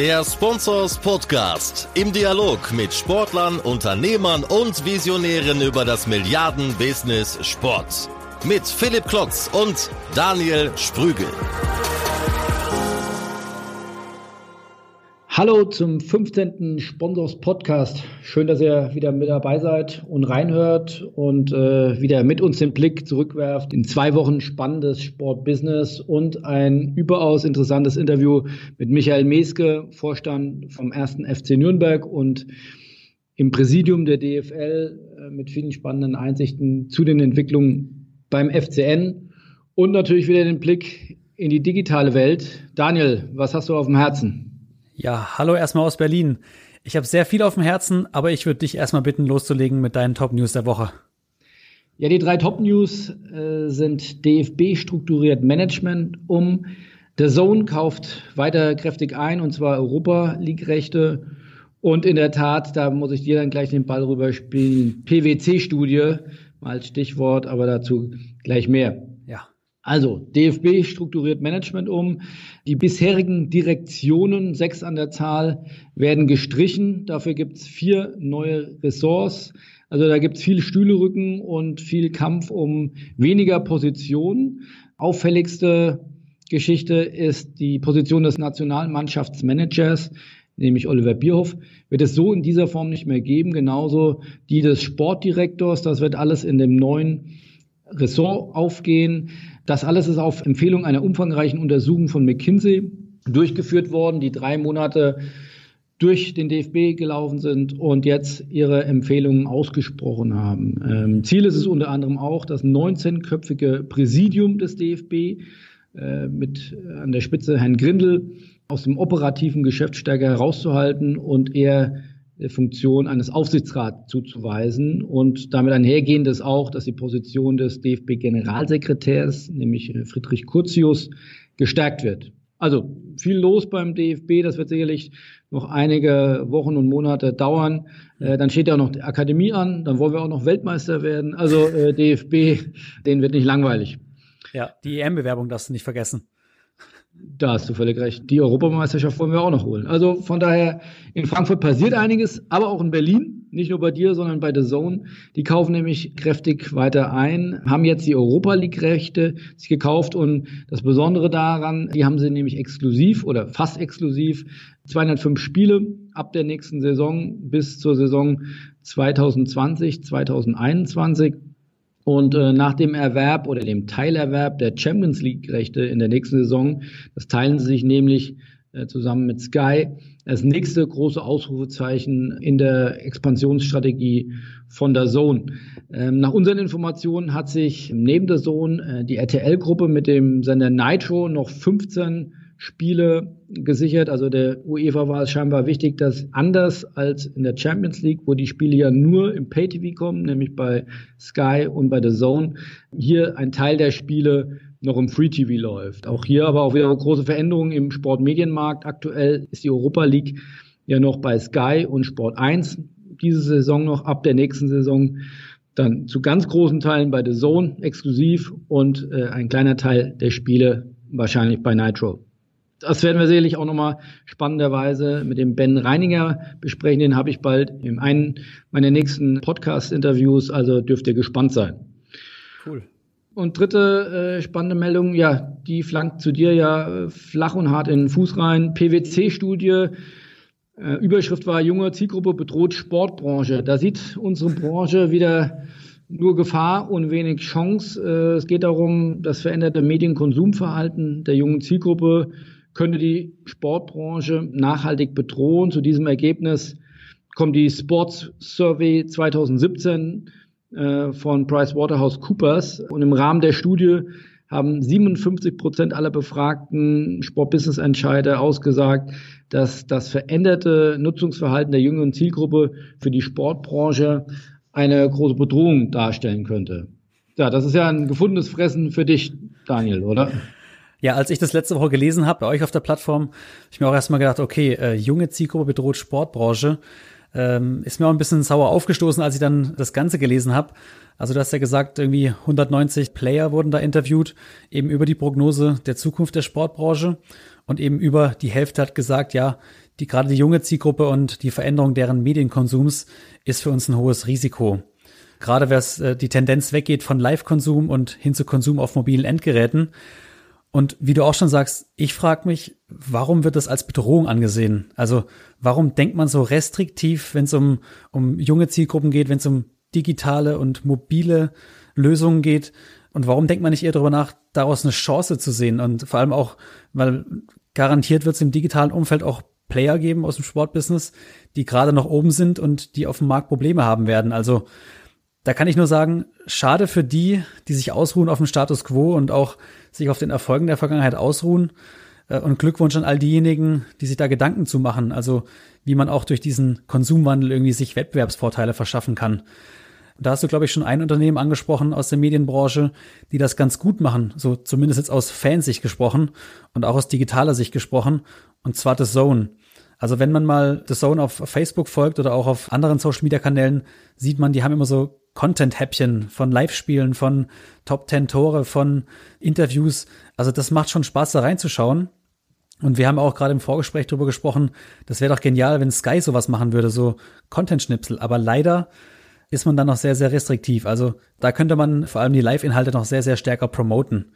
Der Sponsors Podcast im Dialog mit Sportlern, Unternehmern und Visionären über das Milliarden-Business Sport. Mit Philipp Klotz und Daniel Sprügel. Hallo zum 15. Sponsors Podcast. Schön, dass ihr wieder mit dabei seid und reinhört und äh, wieder mit uns den Blick zurückwerft in zwei Wochen spannendes Sportbusiness und ein überaus interessantes Interview mit Michael Meske, Vorstand vom ersten FC Nürnberg und im Präsidium der DFL äh, mit vielen spannenden Einsichten zu den Entwicklungen beim FCN und natürlich wieder den Blick in die digitale Welt. Daniel, was hast du auf dem Herzen? Ja, hallo erstmal aus Berlin. Ich habe sehr viel auf dem Herzen, aber ich würde dich erstmal bitten, loszulegen mit deinen Top News der Woche. Ja, die drei Top News äh, sind DFB strukturiert Management um. Der Zone kauft weiter kräftig ein und zwar Europa League Rechte. Und in der Tat, da muss ich dir dann gleich den Ball rüberspielen. PwC-Studie mal als Stichwort, aber dazu gleich mehr. Also, DFB strukturiert Management um. Die bisherigen Direktionen, sechs an der Zahl, werden gestrichen. Dafür gibt es vier neue Ressorts. Also da gibt es viel Stühlerücken und viel Kampf um weniger Positionen. Auffälligste Geschichte ist die Position des Nationalmannschaftsmanagers, nämlich Oliver Bierhoff, wird es so in dieser Form nicht mehr geben. Genauso die des Sportdirektors. Das wird alles in dem neuen Ressort aufgehen. Das alles ist auf Empfehlung einer umfangreichen Untersuchung von McKinsey durchgeführt worden, die drei Monate durch den DFB gelaufen sind und jetzt ihre Empfehlungen ausgesprochen haben. Ähm, Ziel ist es unter anderem auch, das 19-köpfige Präsidium des DFB äh, mit an der Spitze Herrn Grindel aus dem operativen Geschäft stärker herauszuhalten und eher Funktion eines Aufsichtsrats zuzuweisen. Und damit einhergehend ist auch, dass die Position des DFB-Generalsekretärs, nämlich äh, Friedrich Curtius, gestärkt wird. Also viel los beim DFB, das wird sicherlich noch einige Wochen und Monate dauern. Äh, dann steht ja auch noch die Akademie an, dann wollen wir auch noch Weltmeister werden. Also äh, DFB, den wird nicht langweilig. Ja, die EM-Bewerbung darfst du nicht vergessen. Da hast du völlig recht. Die Europameisterschaft wollen wir auch noch holen. Also von daher, in Frankfurt passiert einiges, aber auch in Berlin, nicht nur bei dir, sondern bei The Zone. Die kaufen nämlich kräftig weiter ein, haben jetzt die Europa League-Rechte sich gekauft und das Besondere daran, die haben sie nämlich exklusiv oder fast exklusiv 205 Spiele ab der nächsten Saison bis zur Saison 2020, 2021 und äh, nach dem Erwerb oder dem Teilerwerb der Champions League-Rechte in der nächsten Saison, das teilen sie sich nämlich äh, zusammen mit Sky, das nächste große Ausrufezeichen in der Expansionsstrategie von der Zone. Ähm, nach unseren Informationen hat sich neben der Zone äh, die RTL-Gruppe mit dem Sender Nitro noch 15 Spiele gesichert. Also der UEFA war es scheinbar wichtig, dass anders als in der Champions League, wo die Spiele ja nur im Pay-TV kommen, nämlich bei Sky und bei The Zone, hier ein Teil der Spiele noch im Free TV läuft. Auch hier aber auch wieder große Veränderungen im Sportmedienmarkt. Aktuell ist die Europa League ja noch bei Sky und Sport 1 diese Saison noch ab der nächsten Saison dann zu ganz großen Teilen bei The Zone exklusiv und äh, ein kleiner Teil der Spiele wahrscheinlich bei Nitro das werden wir sicherlich auch nochmal spannenderweise mit dem Ben Reininger besprechen. Den habe ich bald in einem meiner nächsten Podcast-Interviews, also dürft ihr gespannt sein. Cool. Und dritte äh, spannende Meldung, ja, die flankt zu dir ja äh, flach und hart in den Fuß rein. PwC-Studie, äh, Überschrift war junge Zielgruppe bedroht Sportbranche. Da sieht unsere Branche wieder nur Gefahr und wenig Chance. Äh, es geht darum, das veränderte Medienkonsumverhalten der jungen Zielgruppe könnte die Sportbranche nachhaltig bedrohen. Zu diesem Ergebnis kommt die Sports Survey 2017 äh, von PricewaterhouseCoopers. Und im Rahmen der Studie haben 57 Prozent aller befragten Sportbusiness-Entscheider ausgesagt, dass das veränderte Nutzungsverhalten der jüngeren Zielgruppe für die Sportbranche eine große Bedrohung darstellen könnte. Ja, das ist ja ein gefundenes Fressen für dich, Daniel, oder? Ja, als ich das letzte Woche gelesen habe bei euch auf der Plattform, habe ich mir auch erstmal gedacht, okay, äh, junge Zielgruppe bedroht Sportbranche. Ähm, ist mir auch ein bisschen sauer aufgestoßen, als ich dann das Ganze gelesen habe. Also du hast ja gesagt, irgendwie 190 Player wurden da interviewt, eben über die Prognose der Zukunft der Sportbranche. Und eben über die Hälfte hat gesagt, ja, die gerade die junge Zielgruppe und die Veränderung deren Medienkonsums ist für uns ein hohes Risiko. Gerade wenn äh, die Tendenz weggeht von Live-Konsum und hin zu Konsum auf mobilen Endgeräten. Und wie du auch schon sagst, ich frage mich, warum wird das als Bedrohung angesehen? Also warum denkt man so restriktiv, wenn es um, um junge Zielgruppen geht, wenn es um digitale und mobile Lösungen geht? Und warum denkt man nicht eher darüber nach, daraus eine Chance zu sehen? Und vor allem auch, weil garantiert wird es im digitalen Umfeld auch Player geben aus dem Sportbusiness, die gerade noch oben sind und die auf dem Markt Probleme haben werden. Also da kann ich nur sagen, schade für die, die sich ausruhen auf dem Status quo und auch sich auf den Erfolgen der Vergangenheit ausruhen. Äh, und Glückwunsch an all diejenigen, die sich da Gedanken zu machen, also wie man auch durch diesen Konsumwandel irgendwie sich Wettbewerbsvorteile verschaffen kann. Da hast du, glaube ich, schon ein Unternehmen angesprochen aus der Medienbranche, die das ganz gut machen, so zumindest jetzt aus Fansicht gesprochen und auch aus digitaler Sicht gesprochen, und zwar The Zone. Also wenn man mal The Zone auf Facebook folgt oder auch auf anderen Social-Media-Kanälen, sieht man, die haben immer so Content-Häppchen von Live-Spielen, von Top 10 Tore, von Interviews. Also das macht schon Spaß, da reinzuschauen. Und wir haben auch gerade im Vorgespräch darüber gesprochen, das wäre doch genial, wenn Sky sowas machen würde, so Content-Schnipsel. Aber leider ist man dann noch sehr, sehr restriktiv. Also da könnte man vor allem die Live-Inhalte noch sehr, sehr stärker promoten.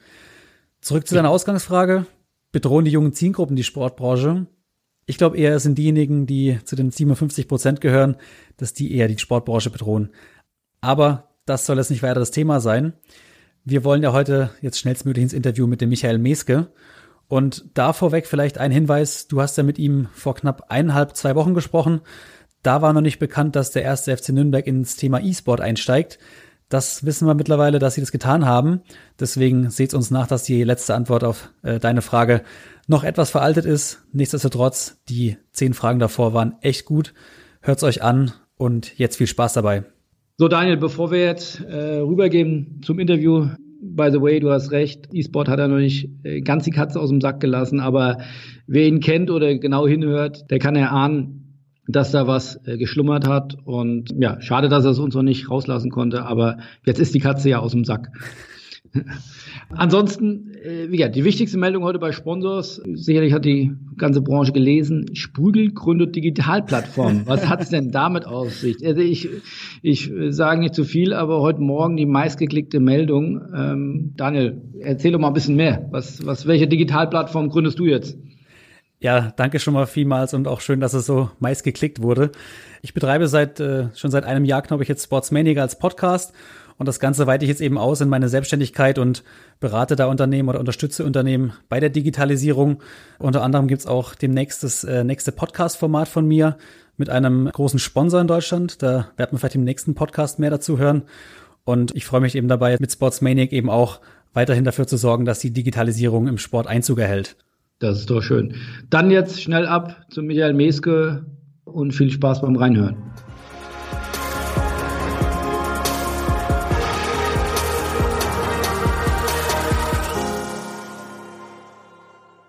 Zurück zu deiner Ausgangsfrage. Bedrohen die jungen Zielgruppen die Sportbranche? Ich glaube eher, es sind diejenigen, die zu den 57 Prozent gehören, dass die eher die Sportbranche bedrohen. Aber das soll jetzt nicht weiter das Thema sein. Wir wollen ja heute jetzt schnellstmöglich ins Interview mit dem Michael Meske. Und da vorweg vielleicht ein Hinweis. Du hast ja mit ihm vor knapp eineinhalb, zwei Wochen gesprochen. Da war noch nicht bekannt, dass der erste FC Nürnberg ins Thema E-Sport einsteigt. Das wissen wir mittlerweile, dass sie das getan haben. Deswegen seht uns nach, dass die letzte Antwort auf äh, deine Frage noch etwas veraltet ist. Nichtsdestotrotz, die zehn Fragen davor waren echt gut. Hört's euch an und jetzt viel Spaß dabei. So, Daniel, bevor wir jetzt äh, rübergehen zum Interview, by the way, du hast recht, E-Sport hat er noch nicht äh, ganz die Katze aus dem Sack gelassen, aber wer ihn kennt oder genau hinhört, der kann erahnen, dass da was äh, geschlummert hat. Und ja, schade, dass er es uns noch nicht rauslassen konnte, aber jetzt ist die Katze ja aus dem Sack. Ansonsten, äh, wie gesagt, die wichtigste Meldung heute bei Sponsors, sicherlich hat die ganze Branche gelesen, Sprügel gründet Digitalplattform. Was hat es denn damit auf sich? Also ich, ich sage nicht zu viel, aber heute Morgen die meistgeklickte Meldung. Ähm, Daniel, erzähl doch mal ein bisschen mehr. Was, was, welche Digitalplattform gründest du jetzt? Ja, danke schon mal vielmals und auch schön, dass es so meist geklickt wurde. Ich betreibe seit äh, schon seit einem Jahr, glaube ich, jetzt Sportsmania als Podcast und das Ganze weite ich jetzt eben aus in meine Selbstständigkeit und berate da Unternehmen oder unterstütze Unternehmen bei der Digitalisierung. Unter anderem gibt's auch demnächst das äh, nächste Podcast-Format von mir mit einem großen Sponsor in Deutschland. Da wird man vielleicht im nächsten Podcast mehr dazu hören. Und ich freue mich eben dabei, mit Sportsmaniac eben auch weiterhin dafür zu sorgen, dass die Digitalisierung im Sport Einzug erhält. Das ist doch schön. Dann jetzt schnell ab zu Michael Meske und viel Spaß beim Reinhören.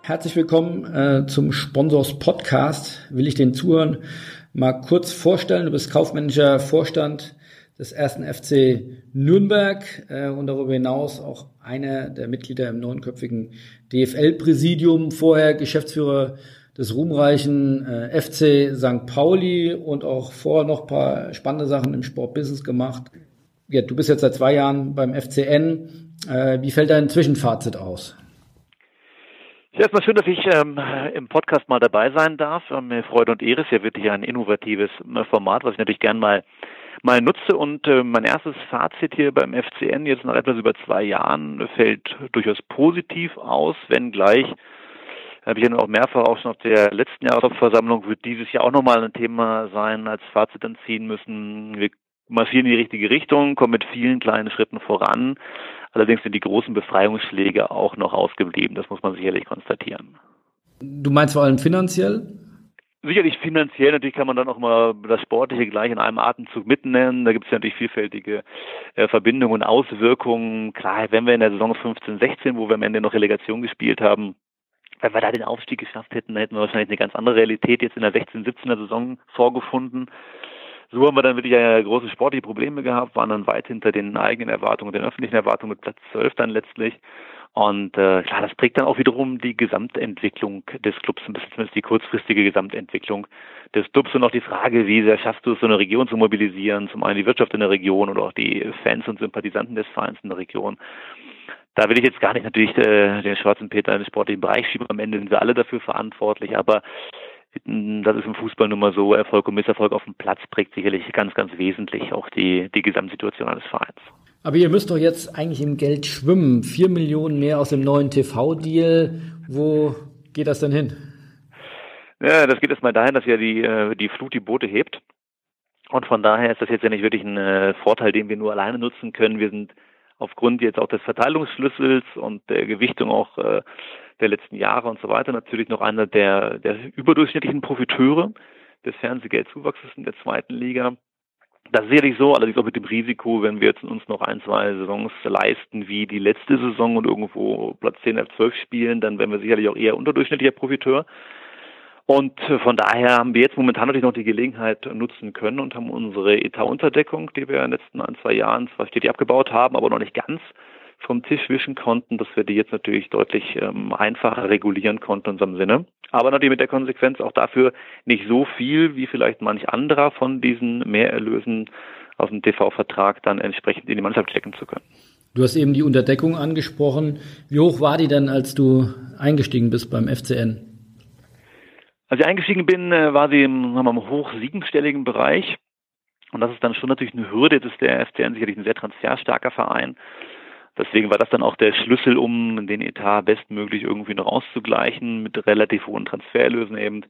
Herzlich willkommen äh, zum Sponsors Podcast. Will ich den Zuhörern mal kurz vorstellen. Du bist kaufmännischer Vorstand des ersten FC Nürnberg äh, und darüber hinaus auch einer der Mitglieder im neunköpfigen DFL-Präsidium, vorher Geschäftsführer des ruhmreichen äh, FC St. Pauli und auch vorher noch paar spannende Sachen im Sportbusiness gemacht. Ja, du bist jetzt seit zwei Jahren beim FCN. Äh, wie fällt dein Zwischenfazit aus? Erstmal schön, dass ich ähm, im Podcast mal dabei sein darf. Ähm, Freude und Ehre ist ja wirklich ein innovatives äh, Format, was ich natürlich gern mal mal nutze. Und äh, mein erstes Fazit hier beim FCN jetzt nach etwas über zwei Jahren fällt durchaus positiv aus, wenngleich habe ich ja auch mehrfach auch schon auf der letzten Jahresversammlung wird dieses Jahr auch nochmal ein Thema sein, als Fazit dann ziehen müssen. Wir marschieren in die richtige Richtung, kommen mit vielen kleinen Schritten voran. Allerdings sind die großen Befreiungsschläge auch noch ausgeblieben. Das muss man sicherlich konstatieren. Du meinst vor allem finanziell? Sicherlich finanziell, natürlich kann man dann auch mal das Sportliche gleich in einem Atemzug mitnennen. Da gibt es natürlich vielfältige äh, Verbindungen und Auswirkungen. Klar, wenn wir in der Saison 15, 16, wo wir am Ende noch Relegation gespielt haben, wenn wir da den Aufstieg geschafft hätten, dann hätten wir wahrscheinlich eine ganz andere Realität jetzt in der 16, 17er Saison vorgefunden. So haben wir dann wirklich ja große sportliche Probleme gehabt, waren dann weit hinter den eigenen Erwartungen, den öffentlichen Erwartungen mit Platz 12 dann letztlich. Und äh, klar, das prägt dann auch wiederum die Gesamtentwicklung des Clubs, ein bisschen zumindest die kurzfristige Gesamtentwicklung des Clubs und auch die Frage, wie sehr schaffst du es, so eine Region zu mobilisieren, zum einen die Wirtschaft in der Region oder auch die Fans und Sympathisanten des Vereins in der Region. Da will ich jetzt gar nicht natürlich äh, den schwarzen Peter in den sportlichen Bereich schieben. Am Ende sind wir alle dafür verantwortlich, aber das ist im Fußball nun mal so, Erfolg und Misserfolg auf dem Platz prägt sicherlich ganz, ganz wesentlich auch die, die Gesamtsituation eines Vereins. Aber ihr müsst doch jetzt eigentlich im Geld schwimmen. Vier Millionen mehr aus dem neuen TV-Deal. Wo geht das denn hin? Ja, das geht erstmal dahin, dass ja die, äh, die Flut die Boote hebt. Und von daher ist das jetzt ja nicht wirklich ein äh, Vorteil, den wir nur alleine nutzen können. Wir sind aufgrund jetzt auch des Verteilungsschlüssels und der Gewichtung auch äh, der letzten Jahre und so weiter natürlich noch einer der, der überdurchschnittlichen Profiteure des Fernsehgeldzuwachses in der zweiten Liga. Das ist sicherlich so, allerdings auch mit dem Risiko, wenn wir jetzt uns noch ein, zwei Saisons leisten wie die letzte Saison und irgendwo Platz 10, 11, 12 spielen, dann wären wir sicherlich auch eher unterdurchschnittlicher Profiteur. Und von daher haben wir jetzt momentan natürlich noch die Gelegenheit nutzen können und haben unsere Etatunterdeckung, die wir in den letzten ein, zwei Jahren zwar stetig abgebaut haben, aber noch nicht ganz vom Tisch wischen konnten, dass wir die jetzt natürlich deutlich ähm, einfacher regulieren konnten in unserem Sinne. Aber natürlich mit der Konsequenz auch dafür nicht so viel, wie vielleicht manch anderer von diesen Mehrerlösen aus dem TV-Vertrag dann entsprechend in die Mannschaft stecken zu können. Du hast eben die Unterdeckung angesprochen. Wie hoch war die denn, als du eingestiegen bist beim FCN? Als ich eingestiegen bin, äh, war sie im, mal, hoch siebenstelligen Bereich. Und das ist dann schon natürlich eine Hürde. Das ist der FCN sicherlich ein sehr transferstarker Verein. Deswegen war das dann auch der Schlüssel, um den Etat bestmöglich irgendwie noch auszugleichen mit relativ hohen Transfererlösen eben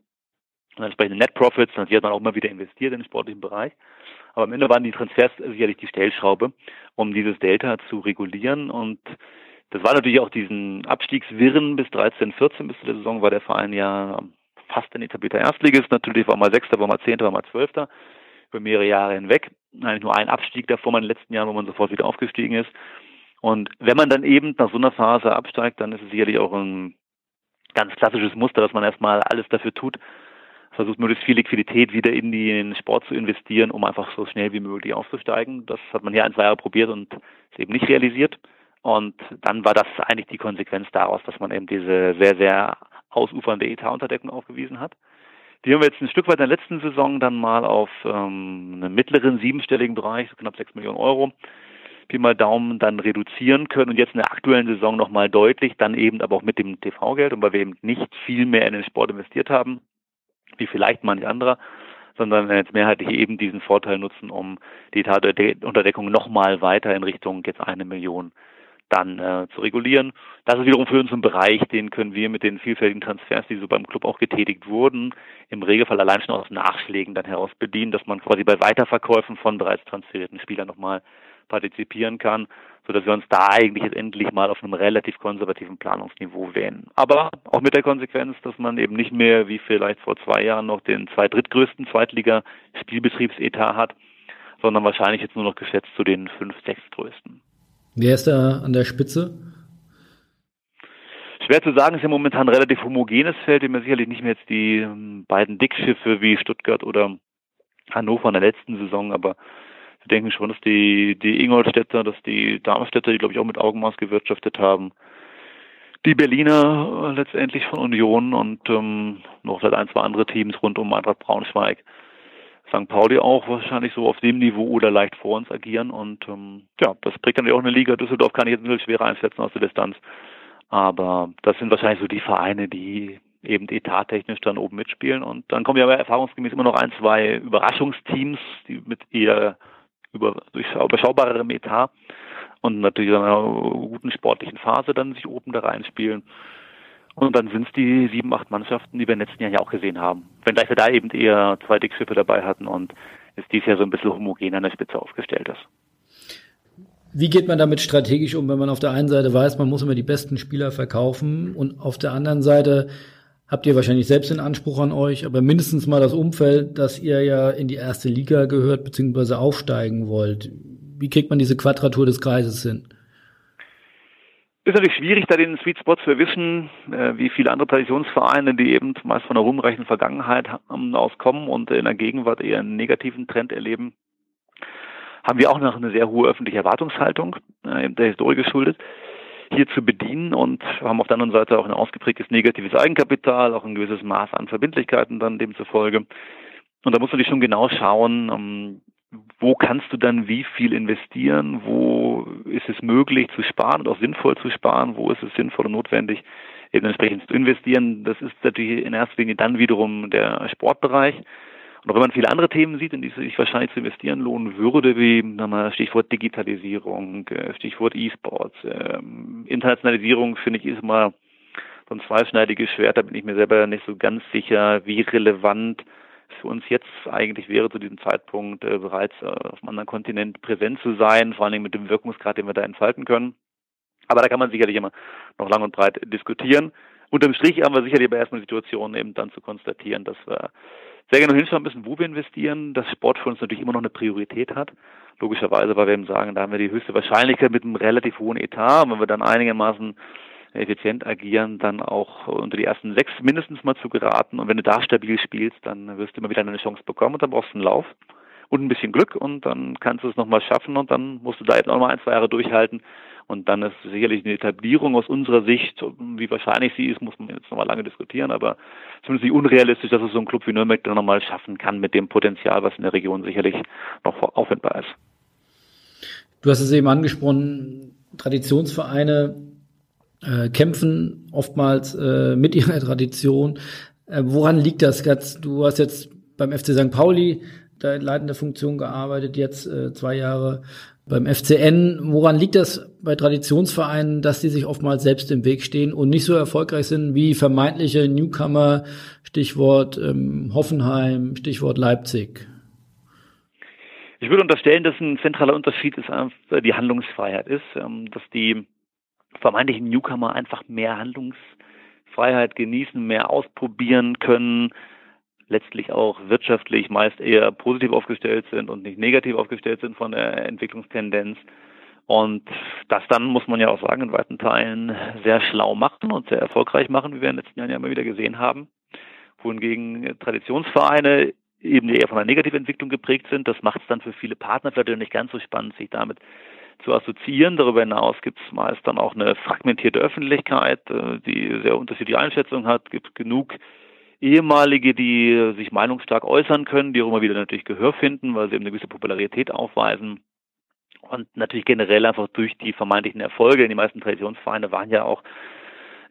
und entsprechenden Net Profits. Und hat man auch mal wieder investiert in den sportlichen Bereich. Aber am Ende waren die Transfers sicherlich die Stellschraube, um dieses Delta zu regulieren. Und das war natürlich auch diesen Abstiegswirren bis 13, 14 bis zu der Saison war der Verein ja fast ein etablierter Erstligist. Natürlich war mal Sechster, war mal Zehnter, war mal Zwölfter über mehrere Jahre hinweg. Eigentlich nur ein Abstieg davor in den letzten Jahren, wo man sofort wieder aufgestiegen ist. Und wenn man dann eben nach so einer Phase absteigt, dann ist es sicherlich auch ein ganz klassisches Muster, dass man erstmal alles dafür tut, versucht möglichst viel Liquidität wieder in den Sport zu investieren, um einfach so schnell wie möglich aufzusteigen. Das hat man hier ein, zwei Jahre probiert und ist eben nicht realisiert. Und dann war das eigentlich die Konsequenz daraus, dass man eben diese sehr, sehr ausufernde Etatunterdeckung aufgewiesen hat. Die haben wir jetzt ein Stück weit in der letzten Saison dann mal auf ähm, einen mittleren siebenstelligen Bereich, so knapp sechs Millionen Euro, Pi mal Daumen dann reduzieren können und jetzt in der aktuellen Saison nochmal deutlich, dann eben aber auch mit dem TV-Geld und weil wir eben nicht viel mehr in den Sport investiert haben, wie vielleicht manch anderer, sondern jetzt mehrheitlich eben diesen Vorteil nutzen, um die Unterdeckung nochmal weiter in Richtung jetzt eine Million dann äh, zu regulieren. Das ist wiederum für uns ein Bereich, den können wir mit den vielfältigen Transfers, die so beim Club auch getätigt wurden, im Regelfall allein schon aus Nachschlägen dann heraus bedienen, dass man quasi bei Weiterverkäufen von bereits transferierten Spielern nochmal partizipieren kann, sodass wir uns da eigentlich jetzt endlich mal auf einem relativ konservativen Planungsniveau wähnen. Aber auch mit der Konsequenz, dass man eben nicht mehr wie vielleicht vor zwei Jahren noch den zwei drittgrößten Zweitliga-Spielbetriebsetat hat, sondern wahrscheinlich jetzt nur noch geschätzt zu den fünf, sechs größten. Wer ist da an der Spitze? Schwer zu sagen, ist ja momentan ein relativ homogenes Feld, immer sicherlich nicht mehr jetzt die ähm, beiden Dickschiffe wie Stuttgart oder Hannover in der letzten Saison, aber wir denken schon, dass die, die Ingolstädter, dass die Darmstädter, die glaube ich auch mit Augenmaß gewirtschaftet haben, die Berliner äh, letztendlich von Union und ähm, noch vielleicht ein, zwei andere Teams rund um Eintracht Braunschweig, St. Pauli auch wahrscheinlich so auf dem Niveau oder leicht vor uns agieren und ähm, ja, das prägt dann auch eine Liga. Düsseldorf kann ich jetzt natürlich schwerer einschätzen aus der Distanz, aber das sind wahrscheinlich so die Vereine, die eben etattechnisch dann oben mitspielen und dann kommen ja erfahrungsgemäß immer noch ein, zwei Überraschungsteams, die mit eher über überschaubarerem Etat und natürlich in einer guten sportlichen Phase dann sich oben da reinspielen. Und dann sind es die sieben, acht Mannschaften, die wir in den letzten Jahren ja auch gesehen haben. Wenngleich wir da eben eher zwei Dickschiffe dabei hatten und es dies Jahr so ein bisschen homogen an der Spitze aufgestellt ist. Wie geht man damit strategisch um, wenn man auf der einen Seite weiß, man muss immer die besten Spieler verkaufen und auf der anderen Seite habt ihr wahrscheinlich selbst den Anspruch an euch, aber mindestens mal das Umfeld, dass ihr ja in die erste Liga gehört bzw. aufsteigen wollt. Wie kriegt man diese Quadratur des Kreises hin? ist natürlich schwierig, da den Sweet Spot zu erwischen, äh, wie viele andere Traditionsvereine, die eben meist von einer ruhmreichen Vergangenheit auskommen und in der Gegenwart eher einen negativen Trend erleben, haben wir auch noch eine sehr hohe öffentliche Erwartungshaltung, äh, der Historie geschuldet, hier zu bedienen und haben auf der anderen Seite auch ein ausgeprägtes negatives Eigenkapital, auch ein gewisses Maß an Verbindlichkeiten dann demzufolge. Und da muss man sich schon genau schauen, ähm, wo kannst du dann wie viel investieren, wo ist es möglich zu sparen und auch sinnvoll zu sparen, wo ist es sinnvoll und notwendig, eben entsprechend zu investieren. Das ist natürlich in erster Linie dann wiederum der Sportbereich. Und auch wenn man viele andere Themen sieht, in die sich wahrscheinlich zu investieren lohnen würde, wie mal, Stichwort Digitalisierung, äh, Stichwort E-Sports, ähm, Internationalisierung, finde ich, ist mal so ein zweischneidiges Schwert. Da bin ich mir selber nicht so ganz sicher, wie relevant für uns jetzt eigentlich wäre zu diesem Zeitpunkt äh, bereits äh, auf einem anderen Kontinent präsent zu sein, vor allen Dingen mit dem Wirkungsgrad, den wir da entfalten können. Aber da kann man sicherlich immer noch lang und breit diskutieren. Unterm Strich haben wir sicherlich aber erstmal die Situation eben dann zu konstatieren, dass wir sehr gerne hinschauen müssen, wo wir investieren, dass Sport für uns natürlich immer noch eine Priorität hat. Logischerweise, weil wir eben sagen, da haben wir die höchste Wahrscheinlichkeit mit einem relativ hohen Etat. Und wenn wir dann einigermaßen effizient agieren, dann auch unter die ersten sechs mindestens mal zu geraten. Und wenn du da stabil spielst, dann wirst du immer wieder eine Chance bekommen und dann brauchst du einen Lauf und ein bisschen Glück und dann kannst du es nochmal schaffen und dann musst du da eben nochmal ein, zwei Jahre durchhalten. Und dann ist sicherlich eine Etablierung aus unserer Sicht, wie wahrscheinlich sie ist, muss man jetzt nochmal lange diskutieren, aber zumindest nicht unrealistisch, dass es so ein Club wie Nürnberg dann nochmal schaffen kann mit dem Potenzial, was in der Region sicherlich noch aufwendbar ist. Du hast es eben angesprochen, Traditionsvereine äh, kämpfen oftmals äh, mit ihrer Tradition. Äh, woran liegt das? Du hast jetzt beim FC St. Pauli da in leitender Funktion gearbeitet, jetzt äh, zwei Jahre beim FCN. Woran liegt das bei Traditionsvereinen, dass die sich oftmals selbst im Weg stehen und nicht so erfolgreich sind wie vermeintliche Newcomer, Stichwort ähm, Hoffenheim, Stichwort Leipzig? Ich würde unterstellen, dass ein zentraler Unterschied ist, die Handlungsfreiheit ist, ähm, dass die vermeintlichen Newcomer einfach mehr Handlungsfreiheit genießen, mehr ausprobieren können, letztlich auch wirtschaftlich meist eher positiv aufgestellt sind und nicht negativ aufgestellt sind von der Entwicklungstendenz. Und das dann, muss man ja auch sagen, in weiten Teilen sehr schlau machen und sehr erfolgreich machen, wie wir in den letzten Jahren ja immer wieder gesehen haben. Wohingegen Traditionsvereine eben eher von einer Negativentwicklung geprägt sind. Das macht es dann für viele Partner vielleicht nicht ganz so spannend, sich damit zu assoziieren. Darüber hinaus gibt es meist dann auch eine fragmentierte Öffentlichkeit, äh, die sehr unterschiedliche Einschätzungen hat. Gibt genug ehemalige, die sich meinungsstark äußern können, die auch immer wieder natürlich Gehör finden, weil sie eben eine gewisse Popularität aufweisen. Und natürlich generell einfach durch die vermeintlichen Erfolge. Die meisten Traditionsvereine waren ja auch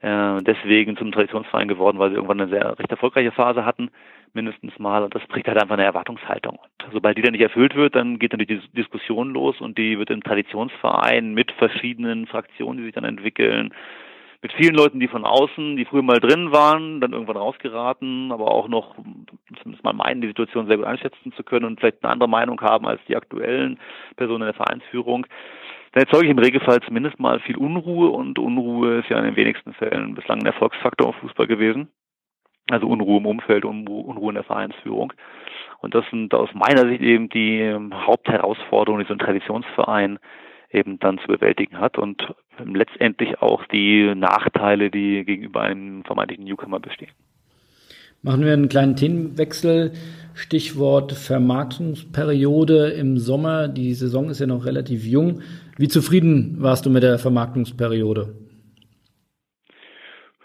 äh, deswegen zum Traditionsverein geworden, weil sie irgendwann eine sehr recht erfolgreiche Phase hatten mindestens mal. Und das trägt halt einfach eine Erwartungshaltung. Und sobald die dann nicht erfüllt wird, dann geht natürlich die Diskussion los und die wird im Traditionsverein mit verschiedenen Fraktionen, die sich dann entwickeln, mit vielen Leuten, die von außen, die früher mal drin waren, dann irgendwann rausgeraten, aber auch noch zumindest mal meinen, die Situation sehr gut einschätzen zu können und vielleicht eine andere Meinung haben als die aktuellen Personen in der Vereinsführung. Dann erzeuge ich im Regelfall zumindest mal viel Unruhe und Unruhe ist ja in den wenigsten Fällen bislang ein Erfolgsfaktor im Fußball gewesen. Also Unruhe im Umfeld, Unruhe in der Vereinsführung. Und das sind aus meiner Sicht eben die Hauptherausforderungen, die so ein Traditionsverein eben dann zu bewältigen hat und letztendlich auch die Nachteile, die gegenüber einem vermeintlichen Newcomer bestehen. Machen wir einen kleinen Themenwechsel. Stichwort Vermarktungsperiode im Sommer. Die Saison ist ja noch relativ jung. Wie zufrieden warst du mit der Vermarktungsperiode?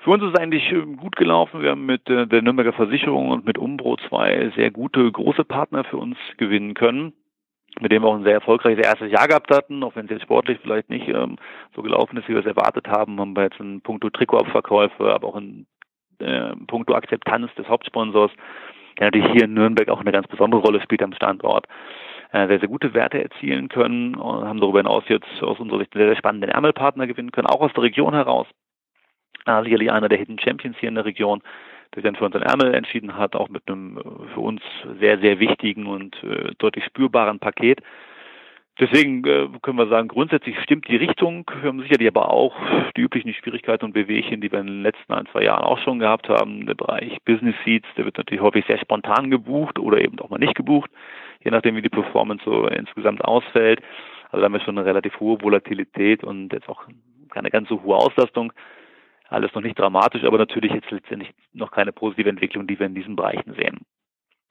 Für uns ist es eigentlich ähm, gut gelaufen. Wir haben mit äh, der Nürnberger Versicherung und mit Umbro zwei sehr gute, große Partner für uns gewinnen können, mit denen wir auch ein sehr erfolgreiches erstes Jahr gehabt hatten, auch wenn es jetzt sportlich vielleicht nicht ähm, so gelaufen ist, wie wir es erwartet haben, haben wir jetzt in puncto Trikotabverkäufe, aber auch in äh, puncto Akzeptanz des Hauptsponsors, der natürlich hier in Nürnberg auch eine ganz besondere Rolle spielt am Standort äh, sehr, sehr gute Werte erzielen können und haben darüber hinaus jetzt aus unserer Sicht einen sehr, sehr spannenden Ärmelpartner gewinnen können, auch aus der Region heraus. Äh, sicherlich einer der Hidden Champions hier in der Region, der sich dann für unseren Ärmel entschieden hat, auch mit einem äh, für uns sehr, sehr wichtigen und äh, deutlich spürbaren Paket. Deswegen äh, können wir sagen, grundsätzlich stimmt die Richtung. Wir haben sicherlich aber auch die üblichen Schwierigkeiten und Bewegchen, die wir in den letzten ein, zwei Jahren auch schon gehabt haben. Der Bereich Business Seats, der wird natürlich häufig sehr spontan gebucht oder eben auch mal nicht gebucht, je nachdem, wie die Performance so insgesamt ausfällt. Also da haben wir schon eine relativ hohe Volatilität und jetzt auch keine ganz so hohe Auslastung. Alles noch nicht dramatisch, aber natürlich jetzt letztendlich noch keine positive Entwicklung, die wir in diesen Bereichen sehen.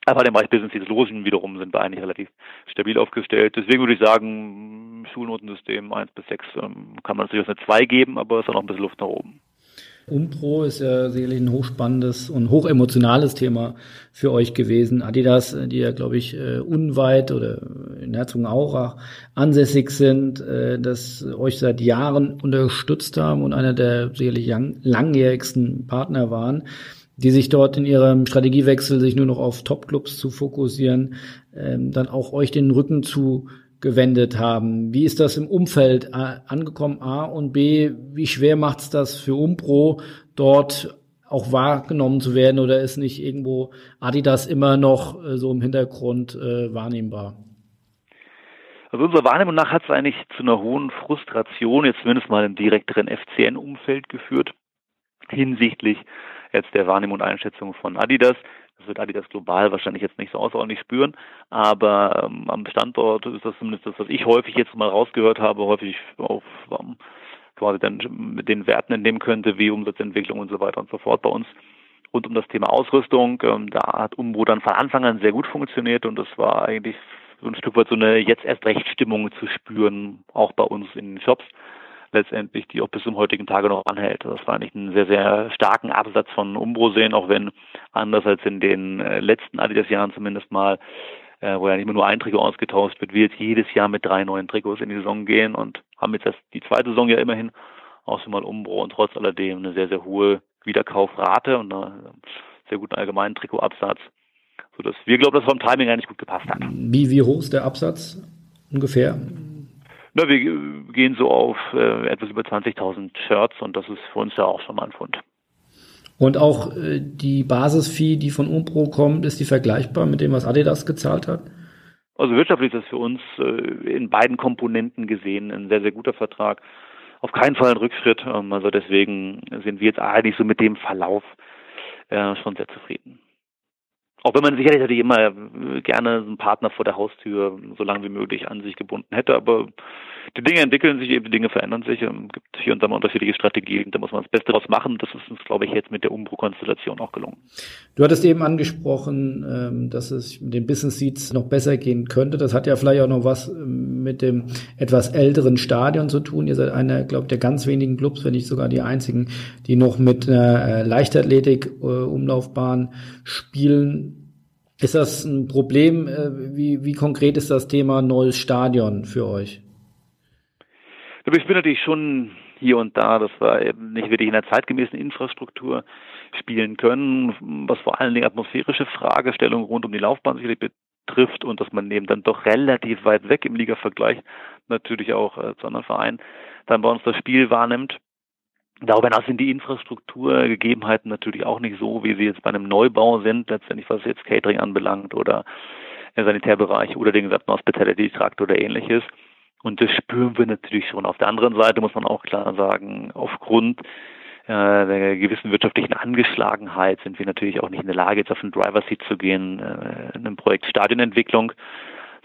Aber im Bereich Business Losen wiederum sind wir eigentlich relativ stabil aufgestellt. Deswegen würde ich sagen, Schulnotensystem 1 bis 6 ähm, kann man natürlich eine 2 geben, aber es ist auch noch ein bisschen Luft nach oben. Umpro ist ja sicherlich ein hochspannendes und hochemotionales Thema für euch gewesen. Adidas, die ja, glaube ich, äh, unweit oder in Herzogenaurach ansässig sind, äh, das euch seit Jahren unterstützt haben und einer der sicherlich langjährigsten Partner waren die sich dort in ihrem Strategiewechsel sich nur noch auf Topclubs zu fokussieren, ähm, dann auch euch den Rücken zu gewendet haben. Wie ist das im Umfeld angekommen? A und B, wie schwer macht es das für Umpro, dort auch wahrgenommen zu werden oder ist nicht irgendwo Adidas immer noch äh, so im Hintergrund äh, wahrnehmbar? Also unserer Wahrnehmung nach hat es eigentlich zu einer hohen Frustration, jetzt zumindest mal im direkteren FCN-Umfeld geführt, hinsichtlich jetzt der Wahrnehmung und Einschätzung von Adidas. Wird Adidas global wahrscheinlich jetzt nicht so außerordentlich spüren, aber ähm, am Standort ist das zumindest das, was ich häufig jetzt mal rausgehört habe, häufig auf ähm, quasi dann mit den Werten entnehmen könnte, wie Umsatzentwicklung und so weiter und so fort bei uns. Rund um das Thema Ausrüstung, ähm, da hat Umbro dann von Anfang an sehr gut funktioniert und das war eigentlich so ein Stück weit so eine jetzt erst recht Stimmung zu spüren, auch bei uns in den Shops letztendlich, die auch bis zum heutigen Tage noch anhält. Das war eigentlich einen sehr, sehr starken Absatz von Umbro sehen, auch wenn anders als in den äh, letzten Adidas-Jahren zumindest mal, äh, wo ja nicht mehr nur ein Trikot ausgetauscht wird, wir jetzt jedes Jahr mit drei neuen Trikots in die Saison gehen und haben jetzt erst die zweite Saison ja immerhin auch schon mal Umbro und trotz alledem eine sehr, sehr hohe Wiederkaufrate und einen sehr guten allgemeinen Trikotabsatz, sodass wir glauben, dass es vom Timing eigentlich gut gepasst hat. Wie, wie hoch ist der Absatz ungefähr? Na, wir gehen so auf äh, etwas über 20.000 Shirts und das ist für uns ja auch schon mal ein Fund. Und auch äh, die Basisfee, die von Umpro kommt, ist die vergleichbar mit dem, was Adidas gezahlt hat? Also wirtschaftlich ist das für uns äh, in beiden Komponenten gesehen ein sehr, sehr guter Vertrag. Auf keinen Fall ein Rückschritt. Ähm, also deswegen sind wir jetzt eigentlich so mit dem Verlauf äh, schon sehr zufrieden. Auch wenn man sicherlich natürlich immer äh, gerne einen Partner vor der Haustür so lange wie möglich an sich gebunden hätte, aber die Dinge entwickeln sich eben, die Dinge verändern sich. Es gibt hier und da mal unterschiedliche Strategien, da muss man das Beste draus machen. Das ist uns, glaube ich, jetzt mit der Umbro-Konstellation auch gelungen. Du hattest eben angesprochen, ähm, dass es mit den Business Seats noch besser gehen könnte. Das hat ja vielleicht auch noch was ähm, mit dem etwas älteren Stadion zu tun. Ihr seid einer, glaube ich, der ganz wenigen Clubs, wenn nicht sogar die einzigen, die noch mit einer äh, Leichtathletik-Umlaufbahn spielen. Ist das ein Problem? Äh, wie, wie konkret ist das Thema neues Stadion für euch? Ich bin natürlich schon hier und da, dass wir eben nicht wirklich in einer zeitgemäßen Infrastruktur spielen können, was vor allen Dingen atmosphärische Fragestellungen rund um die Laufbahn sicherlich betrifft und dass man eben dann doch relativ weit weg im Liga-Vergleich natürlich auch äh, zu anderen Vereinen dann bei uns das Spiel wahrnimmt. Darüber hinaus sind die Infrastrukturgegebenheiten natürlich auch nicht so, wie sie jetzt bei einem Neubau sind, letztendlich was jetzt Catering anbelangt oder der Sanitärbereich oder den gesamten Hospitality-Trakt oder ähnliches. Und das spüren wir natürlich schon. Auf der anderen Seite muss man auch klar sagen, aufgrund äh, der gewissen wirtschaftlichen Angeschlagenheit sind wir natürlich auch nicht in der Lage, jetzt auf den Driver Seat zu gehen äh, in einem Projekt Stadionentwicklung,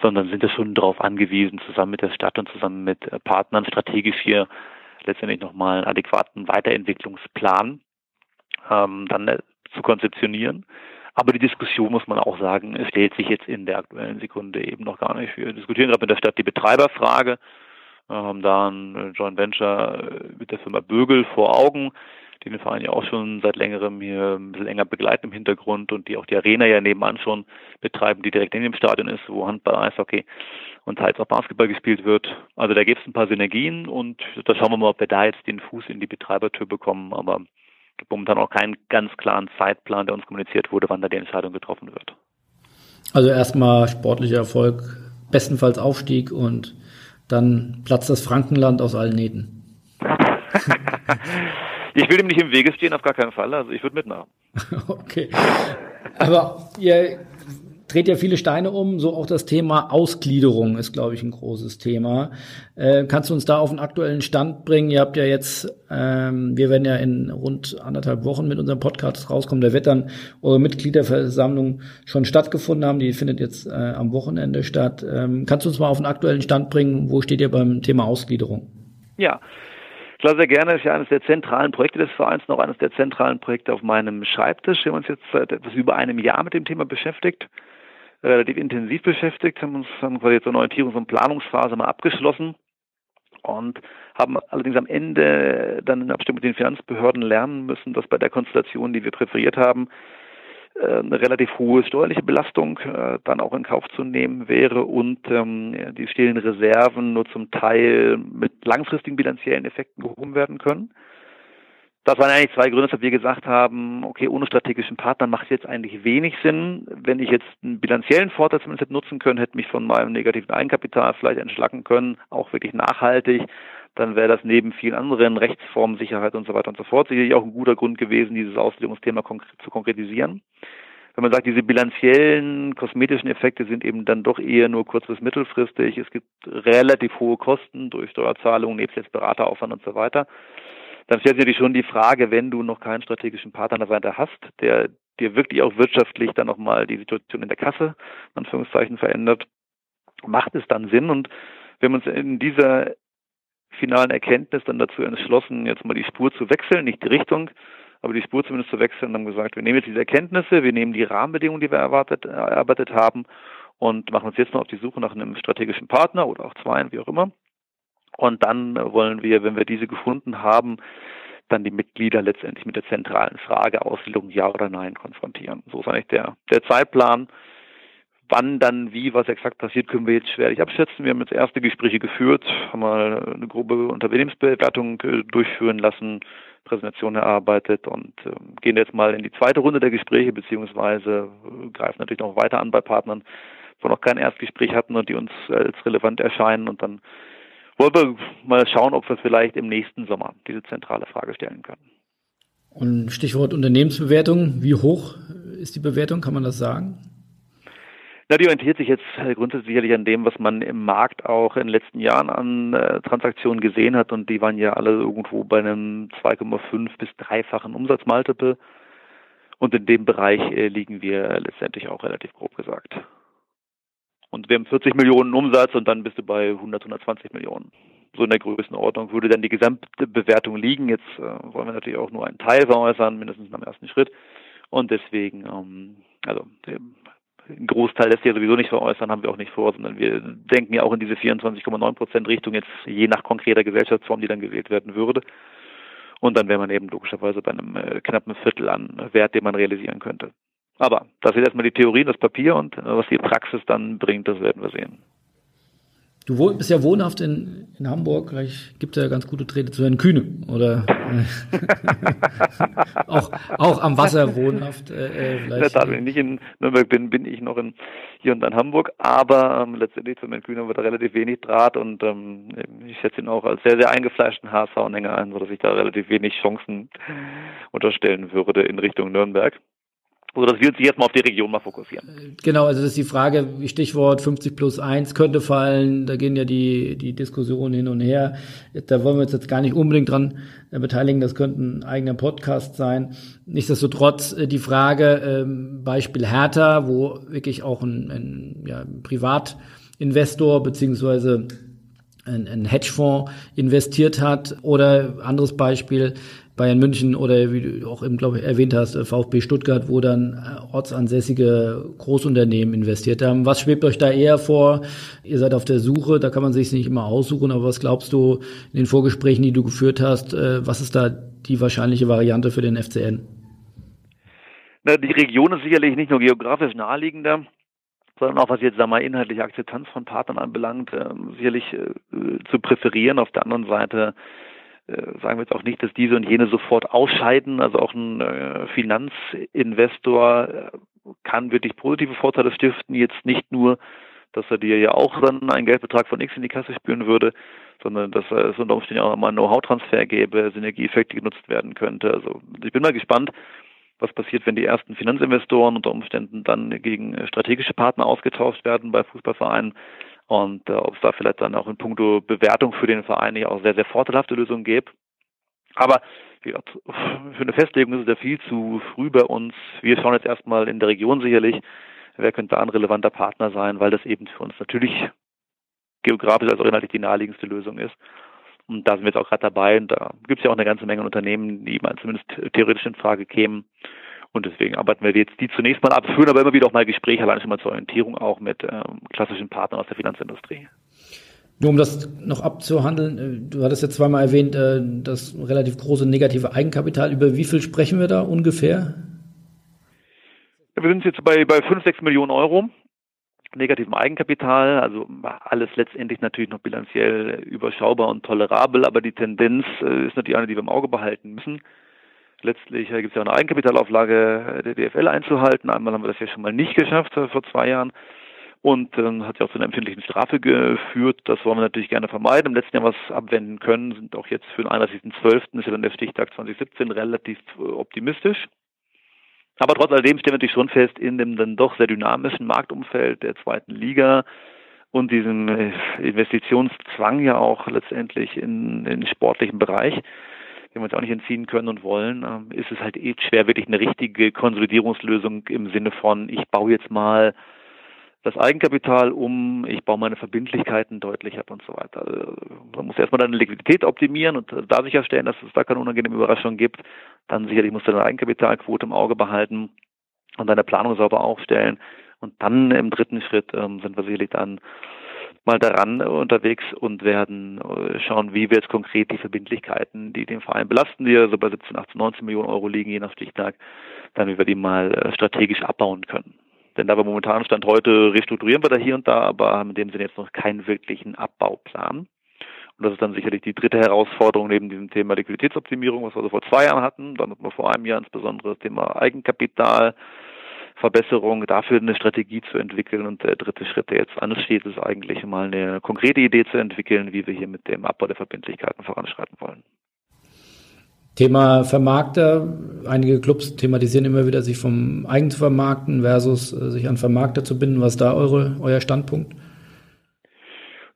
sondern sind da schon darauf angewiesen, zusammen mit der Stadt und zusammen mit äh, Partnern strategisch hier letztendlich nochmal einen adäquaten Weiterentwicklungsplan ähm, dann zu konzeptionieren. Aber die Diskussion, muss man auch sagen, stellt sich jetzt in der aktuellen Sekunde eben noch gar nicht. Wir diskutieren gerade mit der Stadt die Betreiberfrage, wir haben da ein Joint Venture äh, mit der Firma Bögel vor Augen, die den Verein ja auch schon seit längerem hier ein bisschen enger begleiten im Hintergrund und die auch die Arena ja nebenan schon betreiben, die direkt in dem Stadion ist, wo Handball, Eishockey und teils auch Basketball gespielt wird. Also da gibt es ein paar Synergien und da schauen wir mal, ob wir da jetzt den Fuß in die Betreibertür bekommen. Aber es gibt momentan auch keinen ganz klaren Zeitplan, der uns kommuniziert wurde, wann da die Entscheidung getroffen wird. Also erstmal sportlicher Erfolg, bestenfalls Aufstieg und dann platzt das Frankenland aus allen Nähten. ich will ihm nicht im Wege stehen, auf gar keinen Fall. Also ich würde mitmachen. okay. Aber ihr dreht ja viele Steine um, so auch das Thema Ausgliederung ist, glaube ich, ein großes Thema. Äh, kannst du uns da auf einen aktuellen Stand bringen? Ihr habt ja jetzt, ähm, wir werden ja in rund anderthalb Wochen mit unserem Podcast rauskommen. Da wird dann eure Mitgliederversammlung schon stattgefunden haben. Die findet jetzt äh, am Wochenende statt. Ähm, kannst du uns mal auf einen aktuellen Stand bringen? Wo steht ihr beim Thema Ausgliederung? Ja. Klar, sehr gerne. Ist ja eines der zentralen Projekte des Vereins, noch eines der zentralen Projekte auf meinem Schreibtisch. Wir haben uns jetzt seit etwas über einem Jahr mit dem Thema beschäftigt, relativ intensiv beschäftigt, haben uns dann quasi eine Orientierungs- und Planungsphase mal abgeschlossen und haben allerdings am Ende dann in Abstimmung mit den Finanzbehörden lernen müssen, dass bei der Konstellation, die wir präferiert haben, äh, eine relativ hohe steuerliche Belastung äh, dann auch in Kauf zu nehmen wäre und ähm, die stillen Reserven nur zum Teil mit langfristigen bilanziellen Effekten gehoben werden können. Das waren eigentlich zwei Gründe, weshalb wir gesagt haben, okay, ohne strategischen Partner macht es jetzt eigentlich wenig Sinn. Wenn ich jetzt einen bilanziellen Vorteil zumindest hätte nutzen können, hätte mich von meinem negativen Eigenkapital vielleicht entschlacken können, auch wirklich nachhaltig, dann wäre das neben vielen anderen Rechtsformen, Sicherheit und so weiter und so fort sicherlich auch ein guter Grund gewesen, dieses Auslegungsthema zu konkretisieren. Wenn man sagt, diese bilanziellen kosmetischen Effekte sind eben dann doch eher nur kurz- bis mittelfristig, es gibt relativ hohe Kosten durch Steuerzahlungen, nebst jetzt Berateraufwand und so weiter, dann stellt sich schon die Frage, wenn du noch keinen strategischen Partner an der Seite hast, der dir wirklich auch wirtschaftlich dann nochmal die Situation in der Kasse, in Anführungszeichen, verändert, macht es dann Sinn? Und wir haben uns in dieser finalen Erkenntnis dann dazu entschlossen, jetzt mal die Spur zu wechseln, nicht die Richtung, aber die Spur zumindest zu wechseln und haben gesagt, wir nehmen jetzt diese Erkenntnisse, wir nehmen die Rahmenbedingungen, die wir erwartet, erarbeitet haben und machen uns jetzt mal auf die Suche nach einem strategischen Partner oder auch zwei, wie auch immer und dann wollen wir, wenn wir diese gefunden haben, dann die Mitglieder letztendlich mit der zentralen Frage Ausbildung ja oder nein konfrontieren. So ist eigentlich der, der Zeitplan. Wann dann wie was exakt passiert, können wir jetzt schwerlich abschätzen. Wir haben jetzt erste Gespräche geführt, haben mal eine grobe Unternehmensbewertung äh, durchführen lassen, Präsentation erarbeitet und äh, gehen jetzt mal in die zweite Runde der Gespräche, beziehungsweise äh, greifen natürlich noch weiter an bei Partnern, wo noch kein Erstgespräch hatten und die uns als relevant erscheinen und dann wollen wir mal schauen, ob wir vielleicht im nächsten Sommer diese zentrale Frage stellen können. Und Stichwort Unternehmensbewertung, wie hoch ist die Bewertung, kann man das sagen? Na, die orientiert sich jetzt grundsätzlich sicherlich an dem, was man im Markt auch in den letzten Jahren an äh, Transaktionen gesehen hat und die waren ja alle irgendwo bei einem 2,5 bis dreifachen Umsatzmultiple und in dem Bereich äh, liegen wir letztendlich auch relativ grob gesagt. Und wir haben 40 Millionen Umsatz und dann bist du bei 100, 120 Millionen. So in der Größenordnung würde dann die gesamte Bewertung liegen. Jetzt äh, wollen wir natürlich auch nur einen Teil veräußern, mindestens am ersten Schritt. Und deswegen, ähm, also ein Großteil lässt sich ja sowieso nicht veräußern, haben wir auch nicht vor, sondern wir denken ja auch in diese 24,9 Prozent Richtung jetzt je nach konkreter Gesellschaftsform, die dann gewählt werden würde. Und dann wäre man eben logischerweise bei einem äh, knappen Viertel an Wert, den man realisieren könnte. Aber das ist erstmal die Theorie, das Papier und äh, was die Praxis dann bringt, das werden wir sehen. Du bist ja wohnhaft in, in Hamburg, vielleicht gibt es ja ganz gute Träte zu Herrn Kühne oder auch, auch am Wasser wohnhaft. Äh, äh vielleicht. Ja, wenn ich nicht in Nürnberg bin, bin ich noch in, hier und dann Hamburg, aber ähm, letztendlich zu Herrn Kühne wird da relativ wenig Draht und ähm, ich schätze ihn auch als sehr, sehr eingefleischten HSV-Anhänger ein, sodass ich da relativ wenig Chancen unterstellen würde in Richtung Nürnberg so dass wir uns jetzt mal auf die Region mal fokussieren. Genau, also das ist die Frage, Stichwort 50 plus 1 könnte fallen, da gehen ja die, die Diskussionen hin und her. Da wollen wir uns jetzt gar nicht unbedingt dran äh, beteiligen, das könnte ein eigener Podcast sein. Nichtsdestotrotz äh, die Frage, ähm, Beispiel Hertha, wo wirklich auch ein, ein ja, Privatinvestor beziehungsweise ein, ein Hedgefonds investiert hat oder anderes Beispiel Bayern München oder wie du auch eben, glaube ich, erwähnt hast, VfB Stuttgart, wo dann äh, ortsansässige Großunternehmen investiert haben. Was schwebt euch da eher vor? Ihr seid auf der Suche, da kann man sich nicht immer aussuchen, aber was glaubst du in den Vorgesprächen, die du geführt hast, äh, was ist da die wahrscheinliche Variante für den FCN? Na, die Region ist sicherlich nicht nur geografisch naheliegender, sondern auch was jetzt sagen wir, inhaltliche Akzeptanz von Partnern anbelangt, äh, sicherlich äh, zu präferieren. Auf der anderen Seite äh, sagen wir jetzt auch nicht, dass diese und jene sofort ausscheiden. Also auch ein äh, Finanzinvestor äh, kann wirklich positive Vorteile stiften, jetzt nicht nur, dass er dir ja auch dann einen Geldbetrag von X in die Kasse spüren würde, sondern dass es unter Umständen auch mal einen Know-how-Transfer gäbe, Synergieeffekte genutzt werden könnte. Also ich bin mal gespannt, was passiert, wenn die ersten Finanzinvestoren unter Umständen dann gegen strategische Partner ausgetauscht werden bei Fußballvereinen und äh, ob es da vielleicht dann auch in puncto Bewertung für den Verein nicht auch sehr, sehr vorteilhafte Lösungen gäbe. Aber wie gesagt, für eine Festlegung ist es ja viel zu früh bei uns. Wir schauen jetzt erstmal in der Region sicherlich, wer könnte da ein relevanter Partner sein, weil das eben für uns natürlich geografisch als auch inhaltlich die naheliegendste Lösung ist. Und da sind wir jetzt auch gerade dabei. Und da gibt es ja auch eine ganze Menge Unternehmen, die mal zumindest theoretisch in Frage kämen. Und deswegen arbeiten wir jetzt die zunächst mal ab, führen aber immer wieder auch mal Gespräche, allein schon mal zur Orientierung auch mit ähm, klassischen Partnern aus der Finanzindustrie. Nur um das noch abzuhandeln, äh, du hattest jetzt zweimal erwähnt, äh, das relativ große negative Eigenkapital. Über wie viel sprechen wir da ungefähr? Wir sind jetzt bei, bei 5, 6 Millionen Euro negativem Eigenkapital, also alles letztendlich natürlich noch bilanziell überschaubar und tolerabel, aber die Tendenz äh, ist natürlich eine, die wir im Auge behalten müssen. Letztlich gibt es ja eine Eigenkapitalauflage der DFL einzuhalten. Einmal haben wir das ja schon mal nicht geschafft vor zwei Jahren und dann hat ja auch zu einer empfindlichen Strafe geführt. Das wollen wir natürlich gerne vermeiden. Im letzten Jahr was abwenden können, sind auch jetzt für den 31.12. ist ja dann der Stichtag 2017 relativ äh, optimistisch. Aber trotz alledem stellen wir natürlich schon fest, in dem dann doch sehr dynamischen Marktumfeld der zweiten Liga und diesem äh, Investitionszwang ja auch letztendlich in, in den sportlichen Bereich, den wir uns auch nicht entziehen können und wollen, ähm, ist es halt eh schwer, wirklich eine richtige Konsolidierungslösung im Sinne von, ich baue jetzt mal das Eigenkapital um, ich baue meine Verbindlichkeiten deutlich ab und so weiter. Also, man muss erstmal deine Liquidität optimieren und da sicherstellen, dass es da keine unangenehme Überraschung gibt. Dann sicherlich musst du deine Eigenkapitalquote im Auge behalten und deine Planung sauber aufstellen. Und dann im dritten Schritt ähm, sind wir sicherlich dann mal daran unterwegs und werden äh, schauen, wie wir jetzt konkret die Verbindlichkeiten, die den Verein belasten, die ja so bei 17, 18, 19 Millionen Euro liegen, je nach Stichtag, dann wie wir die mal äh, strategisch abbauen können. Denn da wir momentan Stand heute restrukturieren wir da hier und da, aber haben in dem Sinne jetzt noch keinen wirklichen Abbauplan. Und das ist dann sicherlich die dritte Herausforderung neben diesem Thema Liquiditätsoptimierung, was wir so vor zwei Jahren hatten. Dann hatten wir vor einem Jahr insbesondere das Thema Eigenkapital, Verbesserung, dafür eine Strategie zu entwickeln. Und der dritte Schritt, der jetzt ansteht, ist eigentlich mal eine konkrete Idee zu entwickeln, wie wir hier mit dem Abbau der Verbindlichkeiten voranschreiten wollen. Thema Vermarkter. Einige Clubs thematisieren immer wieder, sich vom Eigen zu vermarkten versus äh, sich an Vermarkter zu binden. Was ist da eure, euer Standpunkt?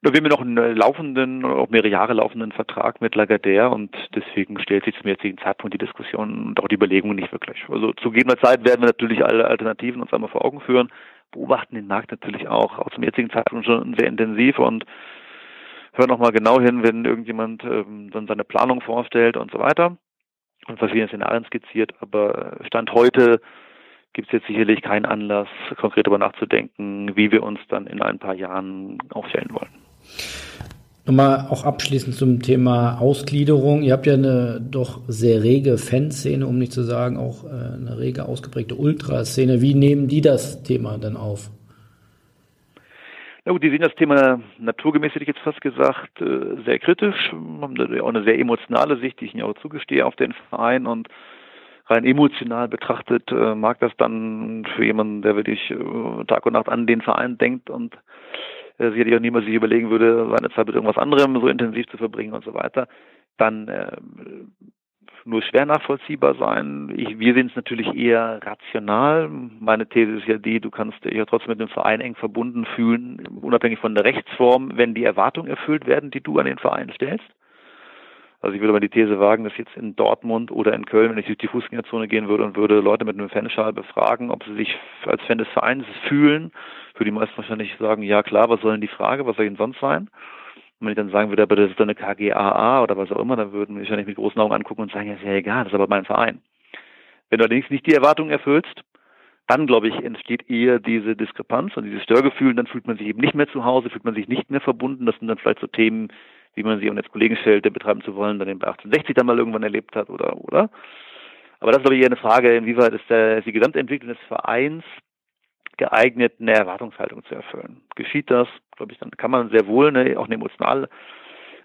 Wir haben noch einen laufenden, auch mehrere Jahre laufenden Vertrag mit Lagardère und deswegen stellt sich zum jetzigen Zeitpunkt die Diskussion und auch die Überlegung nicht wirklich. Also zu gegebener Zeit werden wir natürlich alle Alternativen uns einmal vor Augen führen, beobachten den Markt natürlich auch, auch zum jetzigen Zeitpunkt schon sehr intensiv und hören nochmal genau hin, wenn irgendjemand ähm, dann seine Planung vorstellt und so weiter und verschiedene Szenarien skizziert, aber Stand heute gibt es jetzt sicherlich keinen Anlass, konkret darüber nachzudenken, wie wir uns dann in ein paar Jahren aufstellen wollen. Nochmal auch abschließend zum Thema Ausgliederung. Ihr habt ja eine doch sehr rege Fanszene, um nicht zu sagen auch äh, eine rege ausgeprägte Ultraszene. Wie nehmen die das Thema denn auf? Na gut, die sehen das Thema naturgemäß, hätte ich jetzt fast gesagt, äh, sehr kritisch, haben auch eine sehr emotionale Sicht, die ich ihnen auch zugestehe auf den Verein und rein emotional betrachtet äh, mag das dann für jemanden, der wirklich Tag und Nacht an den Verein denkt und sicherlich auch niemand sich überlegen würde, seine Zeit mit irgendwas anderem so intensiv zu verbringen und so weiter, dann nur schwer nachvollziehbar sein. Ich, wir sehen es natürlich eher rational. Meine These ist ja die, du kannst dich ja trotzdem mit dem Verein eng verbunden fühlen, unabhängig von der Rechtsform, wenn die Erwartungen erfüllt werden, die du an den Verein stellst. Also ich würde mal die These wagen, dass jetzt in Dortmund oder in Köln, wenn ich durch die Fußgängerzone gehen würde und würde Leute mit einem Fanschal befragen, ob sie sich als Fan des Vereins fühlen, würde die meisten wahrscheinlich sagen, ja klar, was soll denn die Frage, was soll denn sonst sein? Und wenn ich dann sagen würde, aber das ist doch eine KGAA oder was auch immer, dann würden wir wahrscheinlich mit großen Augen angucken und sagen, ja, ist ja egal, das ist aber mein Verein. Wenn du allerdings nicht die Erwartungen erfüllst, dann, glaube ich, entsteht eher diese Diskrepanz und dieses Störgefühl, dann fühlt man sich eben nicht mehr zu Hause, fühlt man sich nicht mehr verbunden. Das sind dann vielleicht so Themen, wie man sie als Kollegen stellt, betreiben zu wollen, dann den bei 1860 dann mal irgendwann erlebt hat oder, oder. Aber das ist, glaube ich, eher eine Frage, inwieweit ist, der, ist die Gesamtentwicklung des Vereins geeignet, eine Erwartungshaltung zu erfüllen. Geschieht das, glaube ich, dann kann man sehr wohl eine, auch eine emotional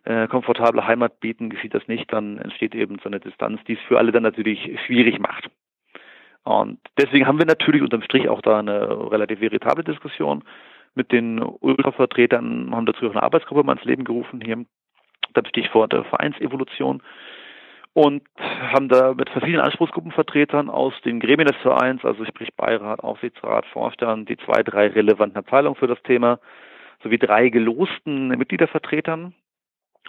äh, komfortable Heimat bieten. Geschieht das nicht, dann entsteht eben so eine Distanz, die es für alle dann natürlich schwierig macht. Und deswegen haben wir natürlich unterm Strich auch da eine relativ veritable Diskussion mit den Ultravertretern, haben dazu auch eine Arbeitsgruppe mal ins Leben gerufen hier. Das Stichwort Vereinsevolution. Und haben da mit verschiedenen Anspruchsgruppenvertretern aus den Gremien des Vereins, also sprich Beirat, Aufsichtsrat, Vorstand, die zwei, drei relevanten Abteilungen für das Thema, sowie drei gelosten Mitgliedervertretern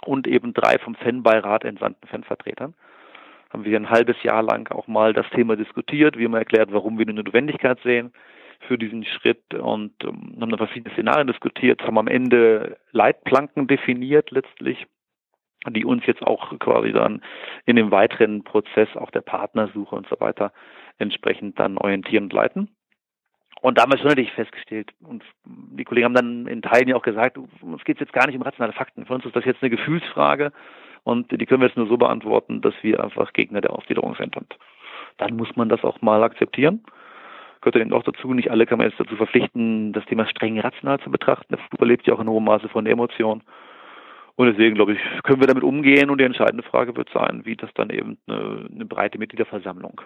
und eben drei vom Fanbeirat entsandten Fanvertretern. Haben wir ein halbes Jahr lang auch mal das Thema diskutiert. Wir haben erklärt, warum wir eine Notwendigkeit sehen für diesen Schritt und ähm, haben dann verschiedene Szenarien diskutiert, haben am Ende Leitplanken definiert letztlich die uns jetzt auch quasi dann in dem weiteren Prozess auch der Partnersuche und so weiter entsprechend dann orientieren und leiten. Und da haben wir schon natürlich festgestellt, und die Kollegen haben dann in Teilen ja auch gesagt, uns geht es jetzt gar nicht um rationale Fakten. Für uns ist das jetzt eine Gefühlsfrage und die können wir jetzt nur so beantworten, dass wir einfach Gegner der Ausgliederung sind. Und dann muss man das auch mal akzeptieren. Gehört eben auch dazu, nicht alle kann man jetzt dazu verpflichten, das Thema streng rational zu betrachten. Der Fußball lebt ja auch in hohem Maße von der Emotion. Und deswegen, glaube ich, können wir damit umgehen und die entscheidende Frage wird sein, wie das dann eben eine, eine breite Mitgliederversammlung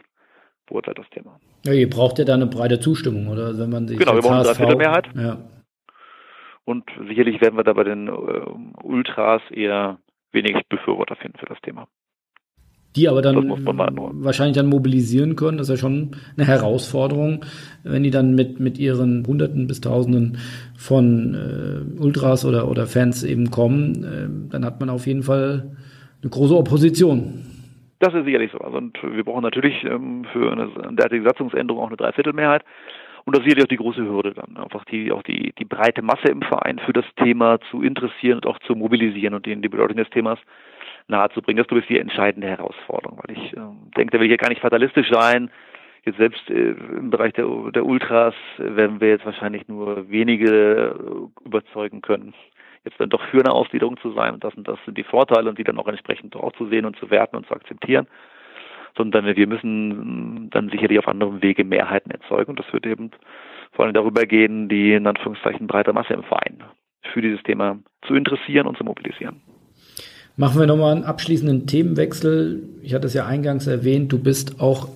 beurteilt, das Thema. Ja, ihr braucht ja da eine breite Zustimmung, oder? Wenn man sich genau, wir brauchen eine Dreiviertelmehrheit. Ja. Und sicherlich werden wir da bei den äh, Ultras eher wenig Befürworter finden für das Thema. Die aber dann wahrscheinlich dann mobilisieren können. Das ist ja schon eine Herausforderung, wenn die dann mit, mit ihren Hunderten bis Tausenden von äh, Ultras oder, oder Fans eben kommen, äh, dann hat man auf jeden Fall eine große Opposition. Das ist sicherlich so. Also, und wir brauchen natürlich ähm, für eine derartige Satzungsänderung auch eine Dreiviertelmehrheit. Und das ist sicherlich auch die große Hürde dann, einfach die, auch die, die breite Masse im Verein für das Thema zu interessieren und auch zu mobilisieren und ihnen die Bedeutung des Themas nahezubringen. Das ist, glaube ich, die entscheidende Herausforderung, weil ich äh, denke, da will ich ja gar nicht fatalistisch sein. Jetzt selbst äh, im Bereich der, der Ultras werden wir jetzt wahrscheinlich nur wenige äh, überzeugen können, jetzt dann doch für eine Ausgliederung zu sein. Und das und das sind die Vorteile und die dann auch entsprechend auch zu sehen und zu werten und zu akzeptieren. Sondern wir müssen dann sicherlich auf anderem Wege Mehrheiten erzeugen. Und das wird eben vor allem darüber gehen, die in Anführungszeichen breite Masse im Verein für dieses Thema zu interessieren und zu mobilisieren. Machen wir nochmal einen abschließenden Themenwechsel. Ich hatte es ja eingangs erwähnt, du bist auch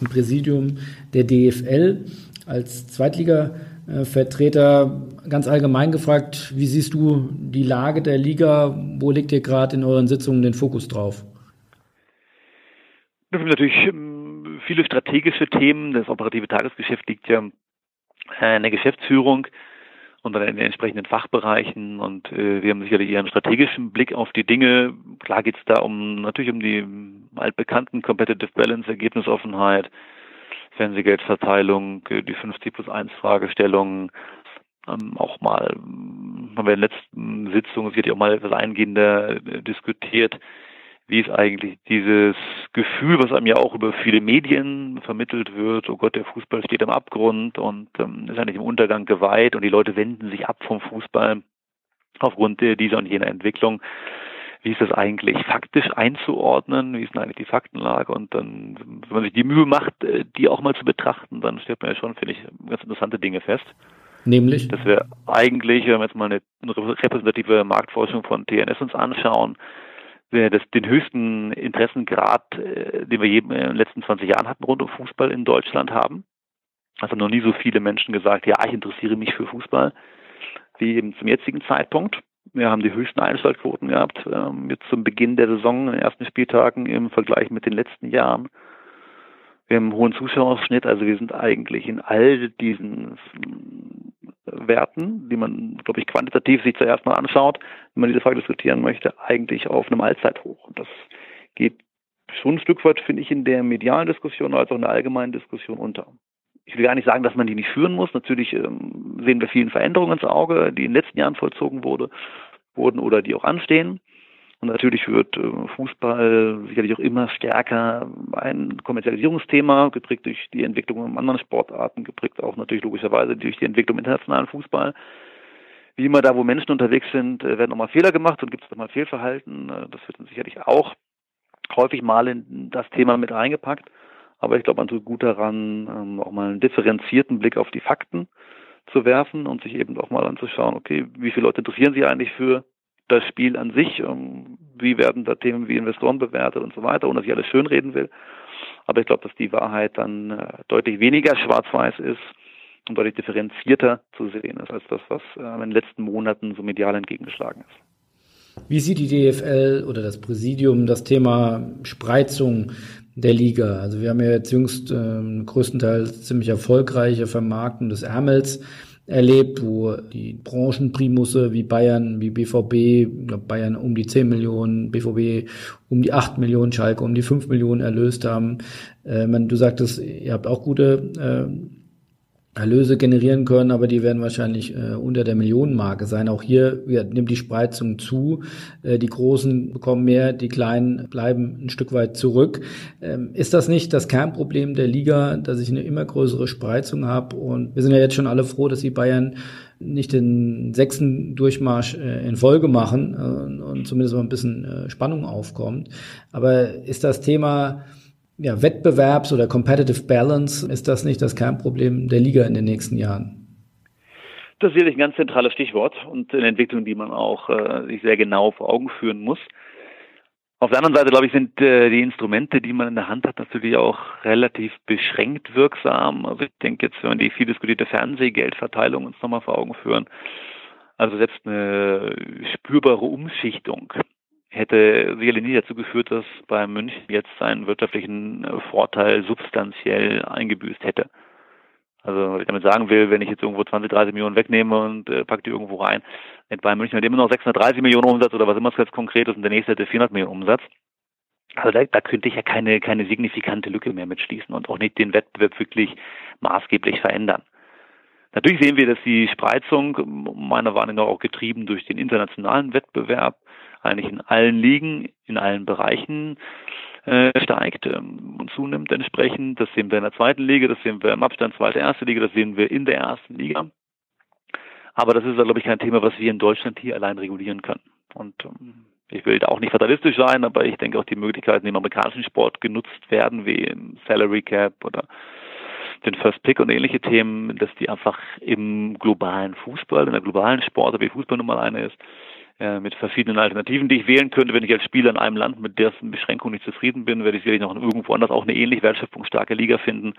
im Präsidium der DFL als Zweitliga-Vertreter. Ganz allgemein gefragt, wie siehst du die Lage der Liga? Wo legt ihr gerade in euren Sitzungen den Fokus drauf? Wir haben natürlich ähm, viele strategische Themen. Das operative Tagesgeschäft liegt ja in der Geschäftsführung und dann in den entsprechenden Fachbereichen. Und äh, wir haben sicherlich eher einen strategischen Blick auf die Dinge. Klar geht es da um natürlich um die altbekannten Competitive Balance, Ergebnisoffenheit, Fernsehgeldverteilung, äh, die 50 plus 1 Fragestellung, ähm, auch mal haben wir in der letzten Sitzung sicherlich auch mal etwas eingehender äh, diskutiert, wie ist eigentlich dieses Gefühl, was einem ja auch über viele Medien vermittelt wird, oh Gott, der Fußball steht am Abgrund und ähm, ist eigentlich im Untergang geweiht und die Leute wenden sich ab vom Fußball aufgrund dieser und jener Entwicklung. Wie ist das eigentlich faktisch einzuordnen? Wie ist denn eigentlich die Faktenlage? Und dann, wenn man sich die Mühe macht, äh, die auch mal zu betrachten, dann stellt man ja schon, finde ich, ganz interessante Dinge fest. Nämlich? Dass wir eigentlich, wenn wir jetzt mal eine repräsentative Marktforschung von TNS uns anschauen, das, den höchsten Interessengrad, äh, den wir je in den letzten 20 Jahren hatten rund um Fußball in Deutschland haben. Also noch nie so viele Menschen gesagt, ja, ich interessiere mich für Fußball, wie eben zum jetzigen Zeitpunkt. Wir haben die höchsten Einschaltquoten gehabt, ähm, jetzt zum Beginn der Saison, in den ersten Spieltagen im Vergleich mit den letzten Jahren. Wir haben einen hohen Zuschauerschnitt, also wir sind eigentlich in all diesen Werten, die man, glaube ich, quantitativ sich zuerst mal anschaut, wenn man diese Frage diskutieren möchte, eigentlich auf einem Allzeithoch. Und das geht schon ein Stück weit, finde ich, in der medialen Diskussion als auch in der allgemeinen Diskussion unter. Ich will gar nicht sagen, dass man die nicht führen muss. Natürlich ähm, sehen wir vielen Veränderungen ins Auge, die in den letzten Jahren vollzogen wurde, wurden oder die auch anstehen. Und natürlich wird äh, Fußball sicherlich auch immer stärker ein Kommerzialisierungsthema, geprägt durch die Entwicklung in anderen Sportarten, geprägt auch natürlich logischerweise durch die Entwicklung im internationalen Fußball. Wie immer da, wo Menschen unterwegs sind, äh, werden auch mal Fehler gemacht und gibt es auch mal Fehlverhalten. Äh, das wird dann sicherlich auch häufig mal in das Thema mit reingepackt. Aber ich glaube, man tut gut daran, ähm, auch mal einen differenzierten Blick auf die Fakten zu werfen und sich eben auch mal anzuschauen, okay, wie viele Leute interessieren sich eigentlich für das Spiel an sich, ähm, wie werden da Themen wie Investoren bewertet und so weiter, ohne dass ich alles schönreden will. Aber ich glaube, dass die Wahrheit dann äh, deutlich weniger schwarz-weiß ist und deutlich differenzierter zu sehen ist, als das, was äh, in den letzten Monaten so medial entgegengeschlagen ist. Wie sieht die DFL oder das Präsidium das Thema Spreizung der Liga? Also wir haben ja jetzt jüngst äh, größtenteils ziemlich erfolgreiche Vermarktung des Ärmels erlebt, wo die Branchenprimusse wie Bayern, wie BVB, Bayern um die 10 Millionen, BVB um die 8 Millionen, Schalke um die 5 Millionen erlöst haben. Äh, man, du sagtest, ihr habt auch gute Erlöse generieren können, aber die werden wahrscheinlich äh, unter der Millionenmarke sein. Auch hier ja, nimmt die Spreizung zu. Äh, die Großen bekommen mehr, die Kleinen bleiben ein Stück weit zurück. Ähm, ist das nicht das Kernproblem der Liga, dass ich eine immer größere Spreizung habe? Und wir sind ja jetzt schon alle froh, dass die Bayern nicht den sechsten Durchmarsch äh, in Folge machen äh, und zumindest mal ein bisschen äh, Spannung aufkommt. Aber ist das Thema ja, Wettbewerbs- oder Competitive Balance, ist das nicht das Kernproblem der Liga in den nächsten Jahren? Das ist sicherlich ein ganz zentrales Stichwort und eine Entwicklung, die man auch äh, sich sehr genau vor Augen führen muss. Auf der anderen Seite, glaube ich, sind äh, die Instrumente, die man in der Hand hat, natürlich auch relativ beschränkt wirksam. Also ich denke jetzt, wenn wir die viel diskutierte Fernsehgeldverteilung uns nochmal vor Augen führen, also selbst eine spürbare Umschichtung hätte sicherlich nicht dazu geführt, dass bei München jetzt seinen wirtschaftlichen Vorteil substanziell eingebüßt hätte. Also was ich damit sagen will, wenn ich jetzt irgendwo 20, 30 Millionen wegnehme und äh, packe die irgendwo rein, hätte Bayern München hat immer noch 630 Millionen Umsatz oder was immer es jetzt konkret ist und der nächste hätte 400 Millionen Umsatz. Also da, da könnte ich ja keine, keine signifikante Lücke mehr mitschließen und auch nicht den Wettbewerb wirklich maßgeblich verändern. Natürlich sehen wir, dass die Spreizung meiner Wahrnehmung auch getrieben durch den internationalen Wettbewerb eigentlich in allen Ligen, in allen Bereichen äh, steigt ähm, und zunimmt entsprechend. Das sehen wir in der zweiten Liga, das sehen wir im Abstand zweite, erste Liga, das sehen wir in der ersten Liga. Aber das ist, glaube ich, kein Thema, was wir in Deutschland hier allein regulieren können. Und ähm, ich will da auch nicht fatalistisch sein, aber ich denke auch die Möglichkeiten, die im amerikanischen Sport genutzt werden, wie im Salary Cap oder den First Pick und ähnliche Themen, dass die einfach im globalen Fußball, in der globalen Sport, wie Fußball nun mal eine ist, äh, mit verschiedenen Alternativen, die ich wählen könnte. Wenn ich als Spieler in einem Land mit dessen Beschränkung nicht zufrieden bin, werde ich sicherlich noch irgendwo anders auch eine ähnlich wertschöpfungsstarke Liga finden,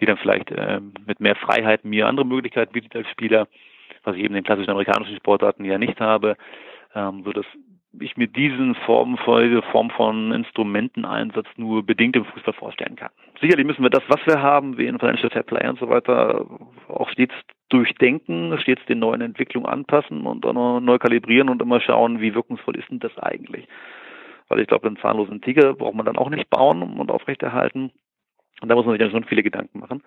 die dann vielleicht äh, mit mehr Freiheit mir andere Möglichkeiten bietet als Spieler, was ich eben in den klassischen amerikanischen Sportarten ja nicht habe, ähm, so dass ich mir diesen Form von, Form von Instrumenteneinsatz nur bedingt im Fußball vorstellen kann. Sicherlich müssen wir das, was wir haben, wie in Financial Fair Play und so weiter, auch stets durchdenken, stets den neuen Entwicklungen anpassen und dann neu kalibrieren und immer schauen, wie wirkungsvoll ist denn das eigentlich. Weil ich glaube, einen zahnlosen Tiger braucht man dann auch nicht bauen und aufrechterhalten. Und da muss man sich dann schon viele Gedanken machen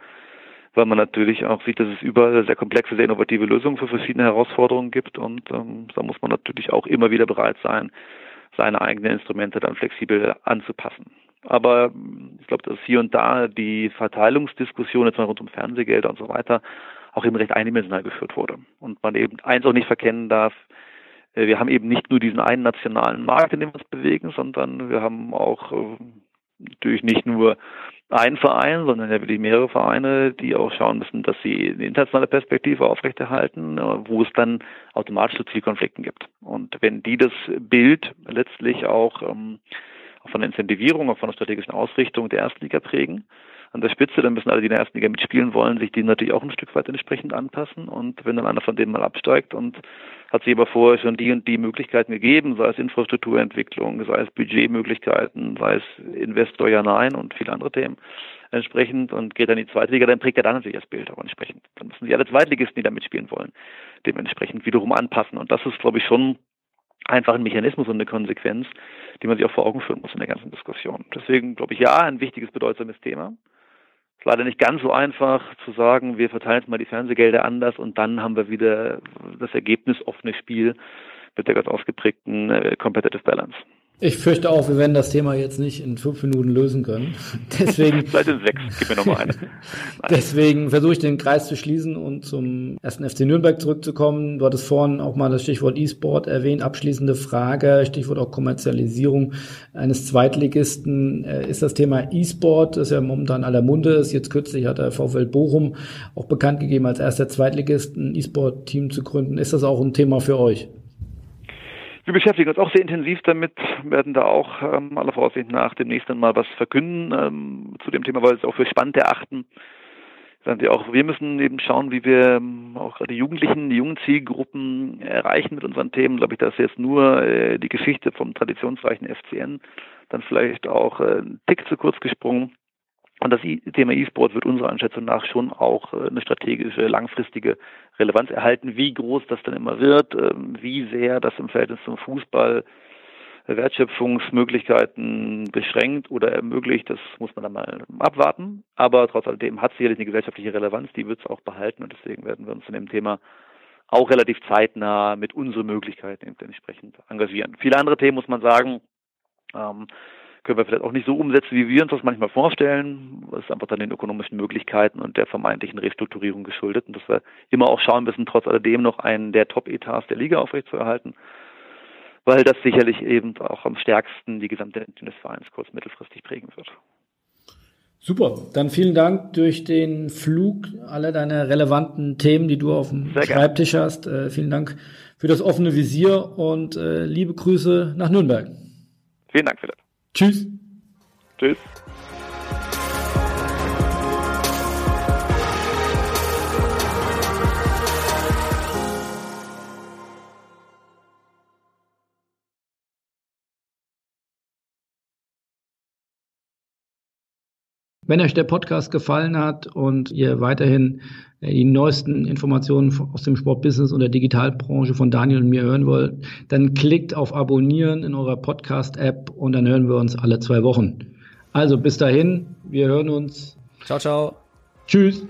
weil man natürlich auch sieht, dass es überall sehr komplexe, sehr innovative Lösungen für verschiedene Herausforderungen gibt und ähm, da muss man natürlich auch immer wieder bereit sein, seine eigenen Instrumente dann flexibel anzupassen. Aber ähm, ich glaube, dass hier und da die Verteilungsdiskussion jetzt mal rund um Fernsehgelder und so weiter auch eben recht eindimensional geführt wurde. Und man eben eins auch nicht verkennen darf, äh, wir haben eben nicht nur diesen einen nationalen Markt, in dem wir uns bewegen, sondern wir haben auch äh, natürlich nicht nur ein Verein, sondern ja wirklich mehrere Vereine, die auch schauen müssen, dass sie eine internationale Perspektive aufrechterhalten, wo es dann automatisch zu Zielkonflikten gibt. Und wenn die das Bild letztlich auch, ähm, von der Incentivierung, auch von der strategischen Ausrichtung der Erstliga prägen, an der Spitze, dann müssen alle, die in der ersten Liga mitspielen wollen, sich die natürlich auch ein Stück weit entsprechend anpassen. Und wenn dann einer von denen mal absteigt und hat sich aber vorher schon die und die Möglichkeiten gegeben, sei es Infrastrukturentwicklung, sei es Budgetmöglichkeiten, sei es Investor ja nein und viele andere Themen entsprechend und geht dann in die zweite Liga, dann prägt er dann natürlich das Bild auch entsprechend. Dann müssen sich alle Zweitligisten, die da mitspielen wollen, dementsprechend wiederum anpassen. Und das ist, glaube ich, schon einfach ein Mechanismus und eine Konsequenz, die man sich auch vor Augen führen muss in der ganzen Diskussion. Deswegen glaube ich, ja, ein wichtiges, bedeutsames Thema ist leider nicht ganz so einfach zu sagen, wir verteilen jetzt mal die Fernsehgelder anders und dann haben wir wieder das Ergebnis offene Spiel mit der ganz ausgeprägten äh, Competitive Balance. Ich fürchte auch, wir werden das Thema jetzt nicht in fünf Minuten lösen können. Deswegen. Vielleicht in sechs, gib mir nochmal eine. Deswegen versuche ich den Kreis zu schließen und zum ersten FC Nürnberg zurückzukommen. Du hattest vorhin auch mal das Stichwort E-Sport erwähnt. Abschließende Frage, Stichwort auch Kommerzialisierung eines Zweitligisten. Äh, ist das Thema E-Sport, das ja momentan aller Munde ist. Jetzt kürzlich hat der VfL Bochum auch bekannt gegeben, als erster Zweitligist ein E-Sport-Team zu gründen. Ist das auch ein Thema für euch? Wir beschäftigen uns auch sehr intensiv damit, werden da auch ähm, aller Vorsicht nach demnächst dann mal was verkünden ähm, zu dem Thema, weil es auch für spannend erachten. Sagen wir auch, wir müssen eben schauen, wie wir ähm, auch gerade die Jugendlichen, die jungen Zielgruppen erreichen mit unseren Themen. Glaube ich, dass jetzt nur äh, die Geschichte vom traditionsreichen FCN dann vielleicht auch äh, einen Tick zu kurz gesprungen. Und das Thema E-Sport wird unserer Einschätzung nach schon auch äh, eine strategische, langfristige Relevanz erhalten. Wie groß das dann immer wird, ähm, wie sehr das im Verhältnis zum Fußball Wertschöpfungsmöglichkeiten beschränkt oder ermöglicht, das muss man dann mal abwarten. Aber trotz alledem hat sicherlich eine gesellschaftliche Relevanz, die wird es auch behalten und deswegen werden wir uns in dem Thema auch relativ zeitnah mit unseren Möglichkeiten entsprechend engagieren. Viele andere Themen muss man sagen, ähm, können wir vielleicht auch nicht so umsetzen, wie wir uns das manchmal vorstellen. Das ist einfach dann den ökonomischen Möglichkeiten und der vermeintlichen Restrukturierung geschuldet. Und dass wir immer auch schauen müssen, trotz alledem noch einen der Top-Etats der Liga aufrechtzuerhalten, weil das sicherlich eben auch am stärksten die gesamte Entwicklung des Vereins kurz- mittelfristig prägen wird. Super, dann vielen Dank durch den Flug, alle deine relevanten Themen, die du auf dem Sehr Schreibtisch gerne. hast. Äh, vielen Dank für das offene Visier und äh, liebe Grüße nach Nürnberg. Vielen Dank, Philipp. Tschüss. Tschüss. Wenn euch der Podcast gefallen hat und ihr weiterhin äh, die neuesten Informationen aus dem Sportbusiness und der Digitalbranche von Daniel und mir hören wollt, dann klickt auf Abonnieren in eurer Podcast-App und dann hören wir uns alle zwei Wochen. Also bis dahin, wir hören uns. Ciao, ciao. Tschüss.